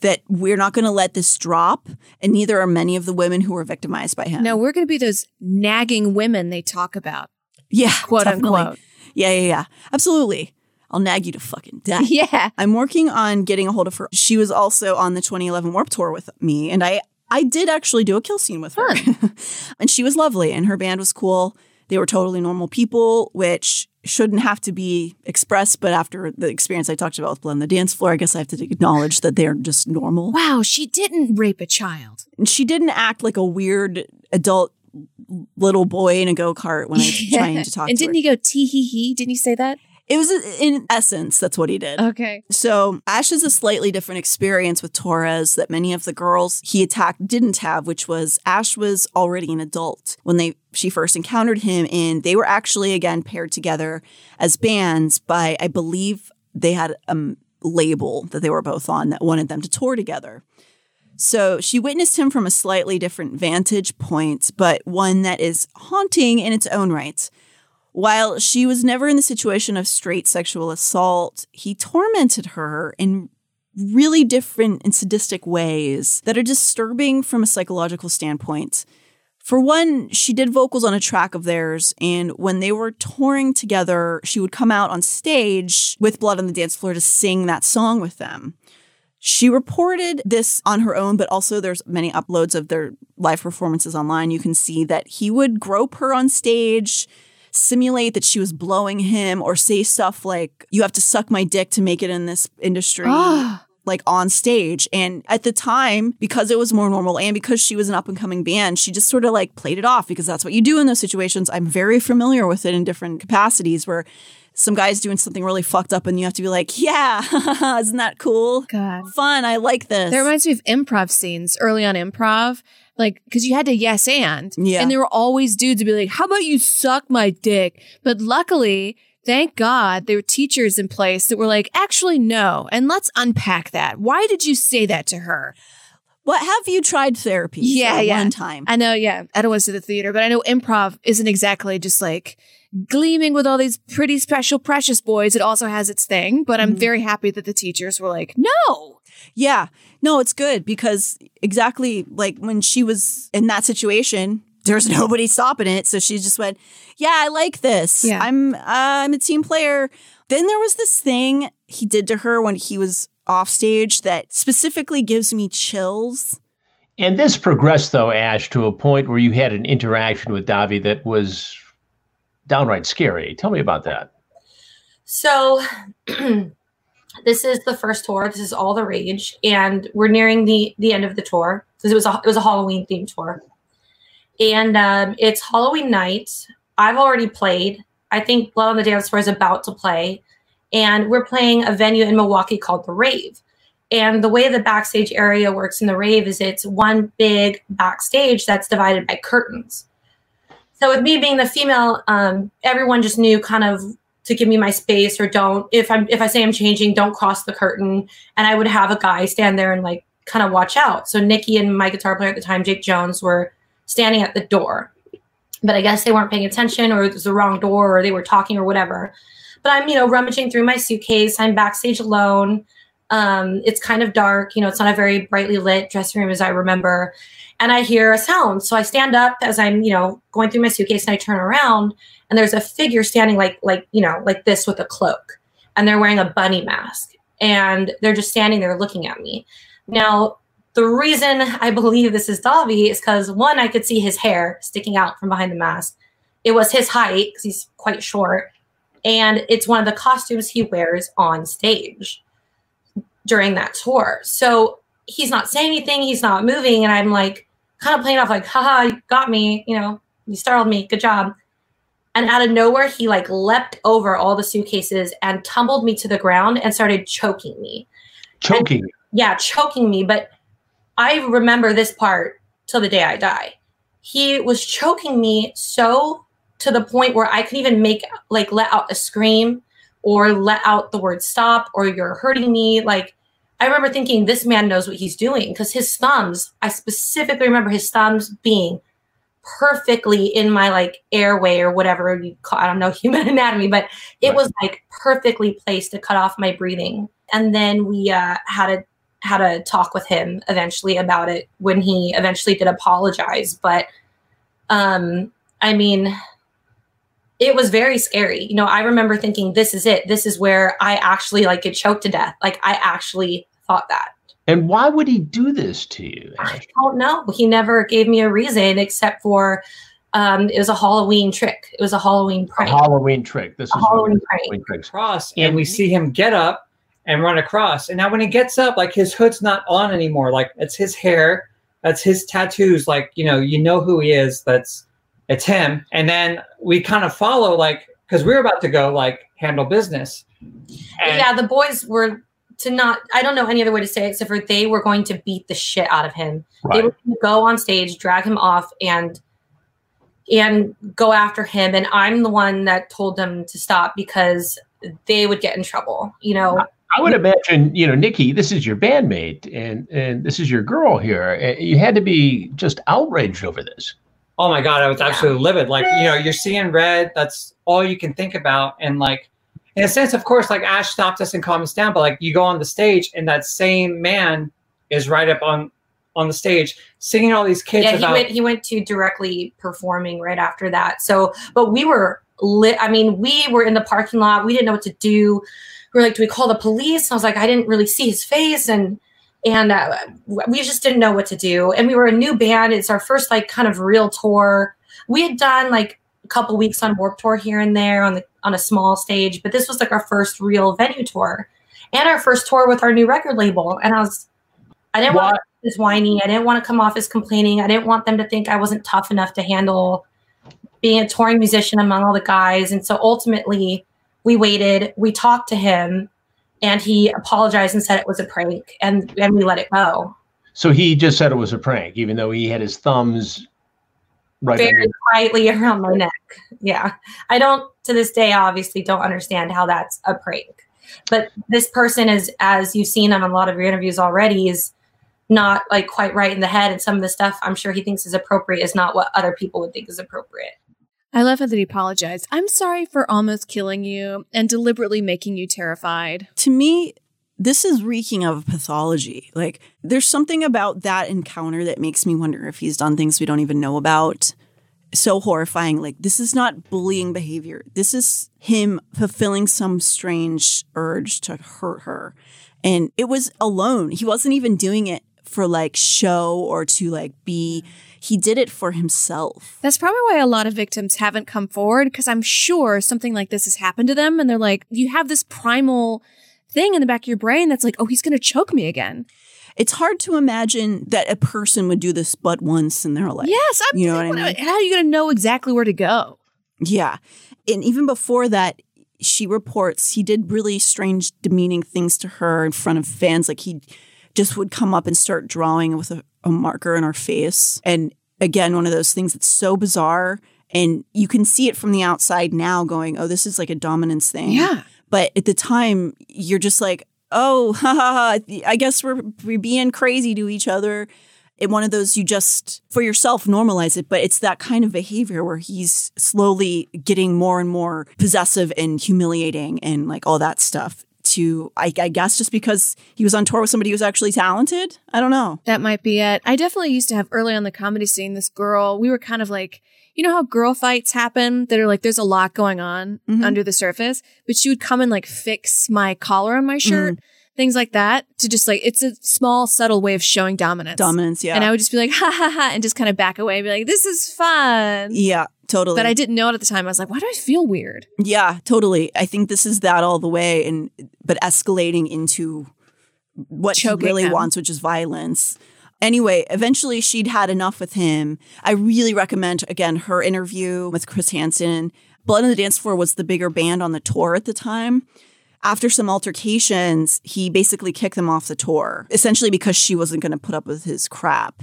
Speaker 2: That we're not going to let this drop, and neither are many of the women who were victimized by him.
Speaker 3: No, we're going to be those nagging women they talk about.
Speaker 2: Yeah,
Speaker 3: Quote,
Speaker 2: definitely.
Speaker 3: unquote.
Speaker 2: Yeah, yeah, yeah. Absolutely. I'll nag you to fucking death. (laughs)
Speaker 3: Yeah.
Speaker 2: I'm working on getting a hold of her. She was also on the 2011 Warp Tour with me, and I I did actually do a kill scene with her. (laughs) and she was lovely, and her band was cool. They were totally normal people, which shouldn't have to be expressed, but after the experience I talked about with Blood on the Dance Floor, I guess I have to acknowledge that they're just normal.
Speaker 3: Wow, she didn't rape a child.
Speaker 2: And she didn't act like a weird adult little boy in a go kart when I was (laughs) trying to talk
Speaker 3: and
Speaker 2: to
Speaker 3: didn't
Speaker 2: her.
Speaker 3: he go tee hee hee? Didn't he say that?
Speaker 2: It was uh, in essence, that's what he did.
Speaker 3: Okay.
Speaker 2: So Ash has a slightly different experience with Torres that many of the girls he attacked didn't have, which was Ash was already an adult when they she first encountered him, and they were actually again paired together as bands by I believe they had a label that they were both on that wanted them to tour together. So she witnessed him from a slightly different vantage point, but one that is haunting in its own right. While she was never in the situation of straight sexual assault, he tormented her in really different and sadistic ways that are disturbing from a psychological standpoint. For one, she did vocals on a track of theirs, and when they were touring together, she would come out on stage with Blood on the Dance Floor to sing that song with them. She reported this on her own, but also there's many uploads of their live performances online. You can see that he would grope her on stage, simulate that she was blowing him, or say stuff like, You have to suck my dick to make it in this industry. (gasps) Like on stage. And at the time, because it was more normal and because she was an up and coming band, she just sort of like played it off because that's what you do in those situations. I'm very familiar with it in different capacities where some guy's doing something really fucked up and you have to be like, yeah, (laughs) isn't that cool?
Speaker 3: God.
Speaker 2: Fun. I like this.
Speaker 3: That reminds me of improv scenes early on improv. Like, because you had to yes and.
Speaker 2: Yeah.
Speaker 3: And there were always dudes to be like, how about you suck my dick? But luckily, thank God, there were teachers in place that were like, actually, no. And let's unpack that. Why did you say that to her?
Speaker 2: what have you tried therapy?
Speaker 3: Yeah,
Speaker 2: for
Speaker 3: yeah.
Speaker 2: One time.
Speaker 3: I know, yeah. I don't want to say the theater, but I know improv isn't exactly just like gleaming with all these pretty special, precious boys. It also has its thing, but I'm mm-hmm. very happy that the teachers were like, no.
Speaker 2: Yeah. No, it's good because exactly like when she was in that situation, there's (laughs) nobody stopping it. So she just went, "Yeah, I like this.
Speaker 3: Yeah.
Speaker 2: I'm uh, I'm a team player." Then there was this thing he did to her when he was off stage that specifically gives me chills.
Speaker 4: And this progressed, though, Ash, to a point where you had an interaction with Dahvie that was downright scary. Tell me about that.
Speaker 7: So (clears throat) this is the first tour. This is all the rage, and we're nearing the the end of the tour because it was a, it was a Halloween themed tour, and um, it's Halloween night. I've already played. I think Blood on the Dance Floor is about to play, and we're playing a venue in Milwaukee called the Rave. And the way the backstage area works in the Rave is it's one big backstage that's divided by curtains. So with me being the female, um, everyone just knew kind of to give me my space or don't if I'm if I say I'm changing, don't cross the curtain. And I would have a guy stand there and like kind of watch out. So Nikki and my guitar player at the time, Jake Jones, were standing at the door. But I guess they weren't paying attention or it was the wrong door or they were talking or whatever. But I'm, you know, rummaging through my suitcase. I'm backstage alone. Um, it's kind of dark, you know, it's not a very brightly lit dressing room as I remember. And I hear a sound. So I stand up as I'm, you know, going through my suitcase and I turn around and there's a figure standing like like, you know, like this with a cloak. And they're wearing a bunny mask. And they're just standing there looking at me. Now, the reason I believe this is Dahvie is because one, I could see his hair sticking out from behind the mask. It was his height because he's quite short. And it's one of the costumes he wears on stage during that tour. So he's not saying anything, he's not moving, and I'm like kind of playing off like, haha, you got me, you know, you startled me, good job. And out of nowhere, he like leapt over all the suitcases and tumbled me to the ground and started choking me.
Speaker 4: Choking.
Speaker 7: Yeah, choking me. But I remember this part till the day I die. He was choking me so to the point where I couldn't even make like let out a scream or let out the word stop or you're hurting me. Like I remember thinking this man knows what he's doing because his thumbs, I specifically remember his thumbs being perfectly in my like airway or whatever you call I don't know (laughs) human anatomy, but it
Speaker 4: Right.
Speaker 7: was like perfectly placed to cut off my breathing. And then we uh, had a had a talk with him eventually about it when he eventually did apologize. But um, I mean, it was very scary. You know, I remember thinking, this is it. This is where I actually like get choked to death. Like I actually thought that.
Speaker 4: And why would he do this to you?
Speaker 7: I don't know. He never gave me a reason except for Um, it was a Halloween trick. It was a Halloween
Speaker 4: A. Halloween trick. This
Speaker 7: A
Speaker 4: is
Speaker 7: Halloween
Speaker 4: the
Speaker 7: prank.
Speaker 4: Halloween tricks.
Speaker 8: across and we see him get up and run across. And now when he gets up, like his hood's not on anymore. Like it's his hair, that's his tattoos. Like, you know, you know who he is. That's it's him. And then we kind of follow like because we are about to go like handle business. And
Speaker 7: yeah, the boys were to not. I don't know any other way to say it except for they were going to beat the shit out of him. They
Speaker 4: Right.
Speaker 7: were going to go on stage, drag him off, and and go after him. And I'm the one that told them to stop because they would get in trouble. You know,
Speaker 4: I would imagine, you know, Nikki, this is your bandmate and and this is your girl here. Uh, You had to be just outraged over this.
Speaker 8: Oh my god, I was absolutely livid. Like, you know, you're seeing red, that's all you can think about. And like in a sense, of course, like Ash stopped us and calmed us down, but like you go on the stage and that same man is right up on on the stage singing all these kids
Speaker 7: yeah, he went he went to directly performing right after that. So, but we were lit. I mean, we were in the parking lot. We didn't know what to do. We were like, do we call the police? I was like, I didn't really see his face, and and uh, we just didn't know what to do. And we were a new band. It's our first like kind of real tour. We had done like a couple weeks on Warp Tour here and there on the on a small stage, but this was like our first real venue tour and our first tour with our new record label. And I was, I didn't want
Speaker 4: Why-
Speaker 7: as whiny. I didn't want to come off as complaining. I didn't want them to think I wasn't tough enough to handle being a touring musician among all the guys. And so ultimately, we waited, we talked to him, and he apologized and said it was a prank, and and we let it go.
Speaker 4: So he just said it was a prank, even though he had his thumbs right
Speaker 7: Very quietly around my neck. Yeah. I don't to this day obviously don't understand how that's a prank. But this person is as you've seen on a lot of your interviews already is not like quite right in the head and some of the stuff I'm sure he thinks is appropriate is not what other people would think is appropriate.
Speaker 3: I love how that he apologized. I'm sorry for almost killing you and deliberately making you terrified.
Speaker 2: to me, this is reeking of pathology. Like, there's something about that encounter that makes me wonder if he's done things we don't even know about. So horrifying. Like, this is not bullying behavior. This is him fulfilling some strange urge to hurt her. And it was alone. He wasn't even doing it for like show or to like be, he did it for himself.
Speaker 3: That's probably why a lot of victims haven't come forward because I'm sure something like this has happened to them and they're like, you have this primal thing in the back of your brain that's like, oh, he's going to choke me again.
Speaker 2: It's hard to imagine that a person would do this but once in their life.
Speaker 3: yes. I'm,
Speaker 2: You know what I mean?
Speaker 3: How are you going to know exactly where to go?
Speaker 2: Yeah. And even before that, she reports he did really strange, demeaning things to her in front of fans. Like he just would come up and start drawing with a, a marker in her face. And again, one of those things that's so bizarre. And you can see it from the outside now going, oh, this is like a dominance thing.
Speaker 3: Yeah.
Speaker 2: But at the time, you're just like, oh, (laughs) ha, ha, ha, I guess we're, we're being crazy to each other. And one of those you just for yourself normalize it, but it's that kind of behavior where he's slowly getting more and more possessive and humiliating and like all that stuff. To I, I guess just because he was on tour with somebody who's actually talented. I don't know.
Speaker 3: That might be it. I definitely used to have early on the comedy scene this girl. We were kind of like, you know how girl fights happen that are like there's a lot going on
Speaker 2: Mhm.
Speaker 3: under the surface, but she would come and like fix my collar on my shirt, things like that to just like it's a small subtle way of showing dominance.
Speaker 2: Dominance, yeah,
Speaker 3: And I would just be like, (laughs) ha ha ha, and just kind of back away and be like, this is fun.
Speaker 2: yeah, totally.
Speaker 3: But I didn't know it at the time. I was like, why do I feel weird?
Speaker 2: Yeah, totally. I think this is that all the way, and but escalating into what
Speaker 3: Choking
Speaker 2: she really
Speaker 3: them.
Speaker 2: wants, which is violence. Anyway, eventually she'd had enough with him. I really recommend again her interview with Chris Hansen. Blood on the Dance Floor was the bigger band on the tour at the time. After some altercations, he basically kicked them off the tour, essentially because she wasn't going to put up with his crap.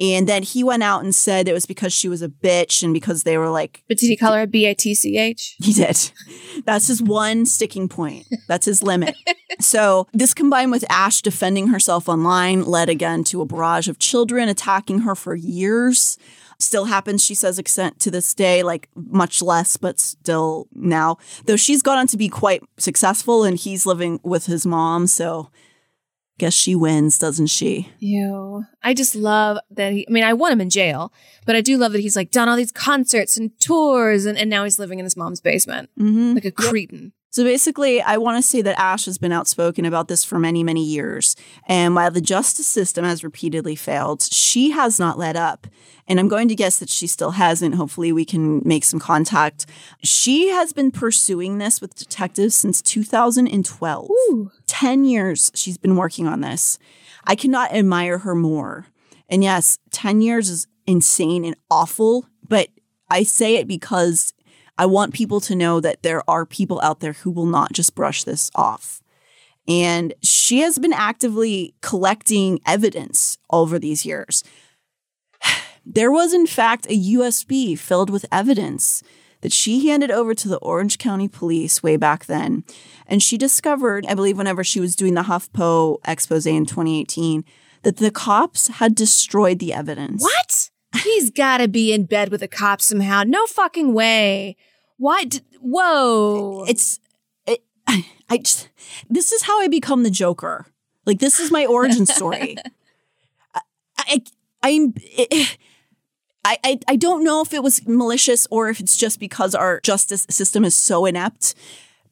Speaker 2: And then he went out and said it was because she was a bitch and because they were like
Speaker 3: But did he call her B A T C H?
Speaker 2: he did. That's his one sticking point. That's his limit. (laughs) so, this combined with Ash defending herself online led again to a barrage of children attacking her for years. Still happens, she says, extent to this day, like much less, but still now. Though she's gone on to be quite successful and he's living with his mom. So, guess she wins, doesn't she?
Speaker 3: Ew. I just love that he, I mean, I want him in jail, but I do love that he's like done all these concerts and tours and, and now he's living in his mom's basement
Speaker 2: Mm-hmm.
Speaker 3: like a cretin.
Speaker 2: So basically, I want to say that Ash has been outspoken about this for many, many years. And while the justice system has repeatedly failed, she has not let up. And I'm going to guess that she still hasn't. Hopefully, we can make some contact. She has been pursuing this with detectives since 2012.
Speaker 3: Ooh.
Speaker 2: 10 years she's been working on this. I cannot admire her more. And yes, 10 years is insane and awful, but I say it because I want people to know that there are people out there who will not just brush this off. And she has been actively collecting evidence over these years. (sighs) There was, in fact, a USB filled with evidence that she handed over to the Orange County Police way back then. And she discovered, I believe, whenever she was doing the HuffPo expose in 2018, that the cops had destroyed the evidence.
Speaker 3: What? He's got to be in bed with the cops somehow. No fucking way. Why? Did, whoa.
Speaker 2: It's, it, I just, this is how I become the Joker. Like, this is my origin story. (laughs) I, I, I'm, it, I, I, I don't know if it was malicious or if it's just because our justice system is so inept.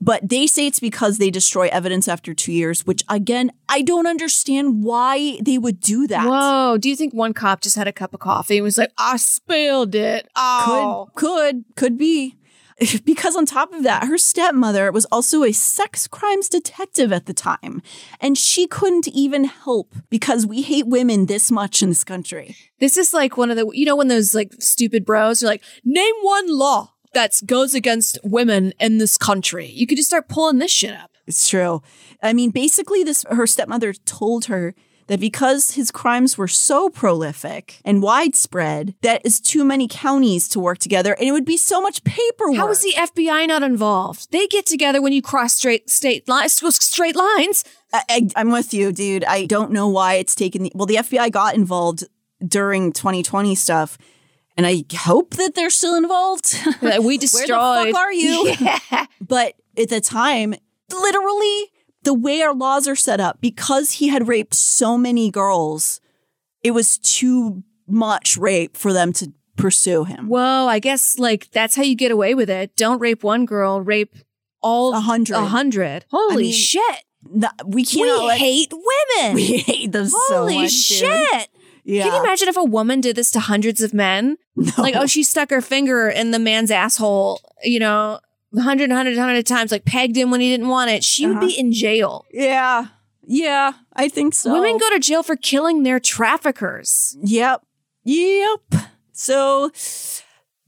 Speaker 2: But they say it's because they destroy evidence after two years, which again, I don't understand why they would do that.
Speaker 3: Whoa. Do you think one cop just had a cup of coffee and was like, I spilled it? Oh.
Speaker 2: Could, could, could be. (laughs) Because on top of that, her stepmother was also a sex crimes detective at the time. And she couldn't even help because we hate women this much in this country.
Speaker 3: This is like one of the, you know, when those like stupid bros are like, name one law that goes against women in this country. You could just start pulling this shit up.
Speaker 2: It's true. I mean, basically, this her stepmother told her that because his crimes were so prolific and widespread, that is too many counties to work together, and it would be so much paperwork.
Speaker 3: How is the FBI not involved? They get together when you cross straight state lines, straight lines.
Speaker 2: I, am with you, dude. I don't know why it's taken. The, well, the FBI got involved during 2020 stuff and I hope that they're still involved.
Speaker 3: we destroyed. (laughs)
Speaker 2: Where the fuck are you? (laughs)
Speaker 3: Yeah.
Speaker 2: But at the time, literally, the way our laws are set up, because he had raped so many girls, it was too much rape for them to pursue him.
Speaker 3: Whoa, I guess like that's how you get away with it. Don't rape one girl, rape all
Speaker 2: a hundred.
Speaker 3: A hundred. Holy
Speaker 2: I mean,
Speaker 3: shit.
Speaker 2: No, we can't.
Speaker 3: We
Speaker 2: let-
Speaker 3: hate women.
Speaker 2: We hate them so
Speaker 3: Holy
Speaker 2: much.
Speaker 3: shit.
Speaker 2: dude. Yeah.
Speaker 3: Can you imagine if a woman did this to hundreds of men? (laughs)
Speaker 2: No.
Speaker 3: Like, oh, she stuck her finger in the man's asshole, you know, 100, 100, 100 times, like pegged him when he didn't want it. She would
Speaker 2: Uh-huh.
Speaker 3: be in jail.
Speaker 2: Yeah. Yeah, I think so.
Speaker 3: Women go to jail for killing their traffickers.
Speaker 2: Yep. Yep. So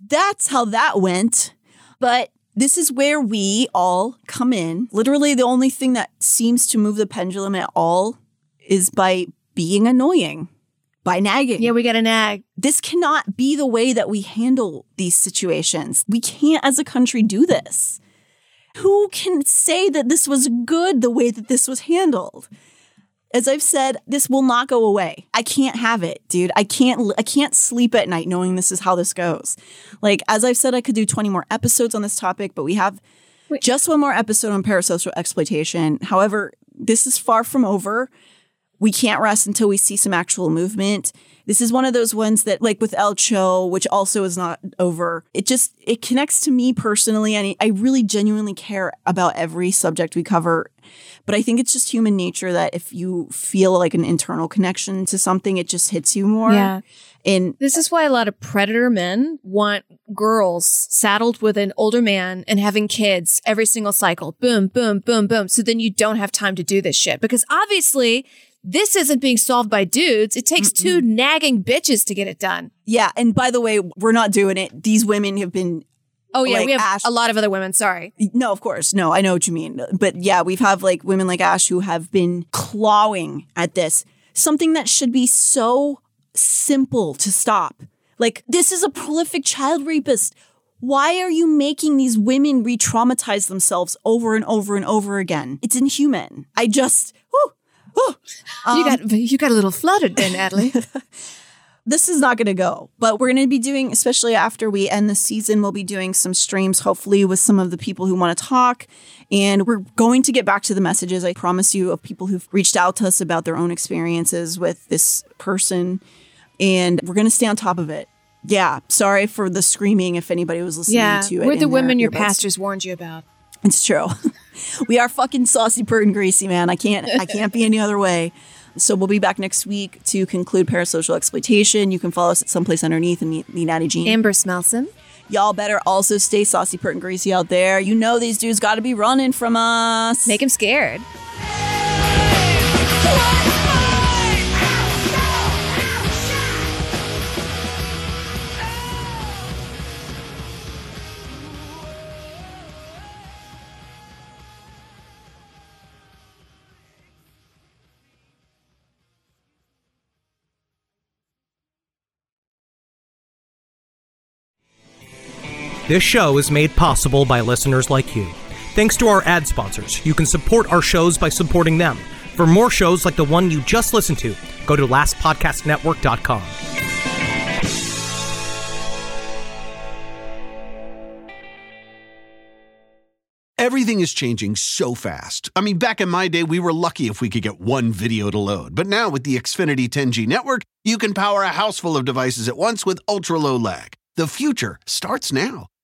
Speaker 2: that's how that went. But this is where we all come in. Literally, the only thing that seems to move the pendulum at all is by being annoying, by nagging.
Speaker 3: Yeah, we got a nag.
Speaker 2: This cannot be the way that we handle these situations. We can't, as a country, do this. Who can say that this was good the way that this was handled? As I've said, this will not go away. I can't have it, dude. I can't I can't sleep at night knowing this is how this goes. Like as I've said I could do 20 more episodes on this topic, but we have
Speaker 3: Wait.
Speaker 2: just one more episode on parasocial exploitation. However, this is far from over. We can't rest until we see some actual movement. This is one of those ones that, like with El Cho, which also is not over. It just it connects to me personally, and I really genuinely care about every subject we cover. But I think it's just human nature that if you feel like an internal connection to something, it just hits you more.
Speaker 3: Yeah.
Speaker 2: And
Speaker 3: This is why a lot of predator men want girls saddled with an older man and having kids every single cycle. Boom, boom, boom, boom. So then you don't have time to do this shit because obviously this isn't being solved by dudes. It takes two nagging bitches to get it done.
Speaker 2: yeah, and by the way, we're not doing it. These women have been
Speaker 3: Oh yeah,
Speaker 2: Like
Speaker 3: we have
Speaker 2: Ash-
Speaker 3: a lot of other women. Sorry.
Speaker 2: No, of course. No, I know what you mean. But yeah, we've have like women like Ash who have been clawing at this. Something that should be so simple to stop. Like, this is a prolific child rapist. Why are you making these women re traumatize themselves over and over and over again? It's inhuman. I just, whew, (gasps) whew.
Speaker 3: you got um, you got a little fluttered there, Natalie. (laughs)
Speaker 2: this is not going to go. But we're going to be doing, especially after we end the season, we'll be doing some streams, hopefully, with some of the people who want to talk. And we're going to get back to the messages, I promise you, of people who've reached out to us about their own experiences with this person. And we're going to stay on top of it. Yeah. Sorry for the screaming if anybody was listening
Speaker 3: yeah,
Speaker 2: to it.
Speaker 3: we're the women your
Speaker 2: earbuds.
Speaker 3: pastors warned you about.
Speaker 2: It's true. (laughs) we are fucking saucy, pert, and greasy, man. I can't. I can't be any other way. So we'll be back next week to conclude parasocial exploitation. You can follow us at Some Place Under Neith and meet, meet Natty Jean.
Speaker 3: Amber Smelson.
Speaker 2: Y'all better also stay saucy, pert, and greasy out there. You know these dudes got to be running from us.
Speaker 3: Make them scared.
Speaker 9: This show is made possible by listeners like you. Thanks to our ad sponsors, you can support our shows by supporting them. For more shows like the one you just listened to, go to lastpodcastnetwork.com.
Speaker 6: Everything is changing so fast. I mean, back in my day, we were lucky if we could get one video to load. But now with the Xfinity 10G network, you can power a house full of devices at once with ultra low lag. The future starts now.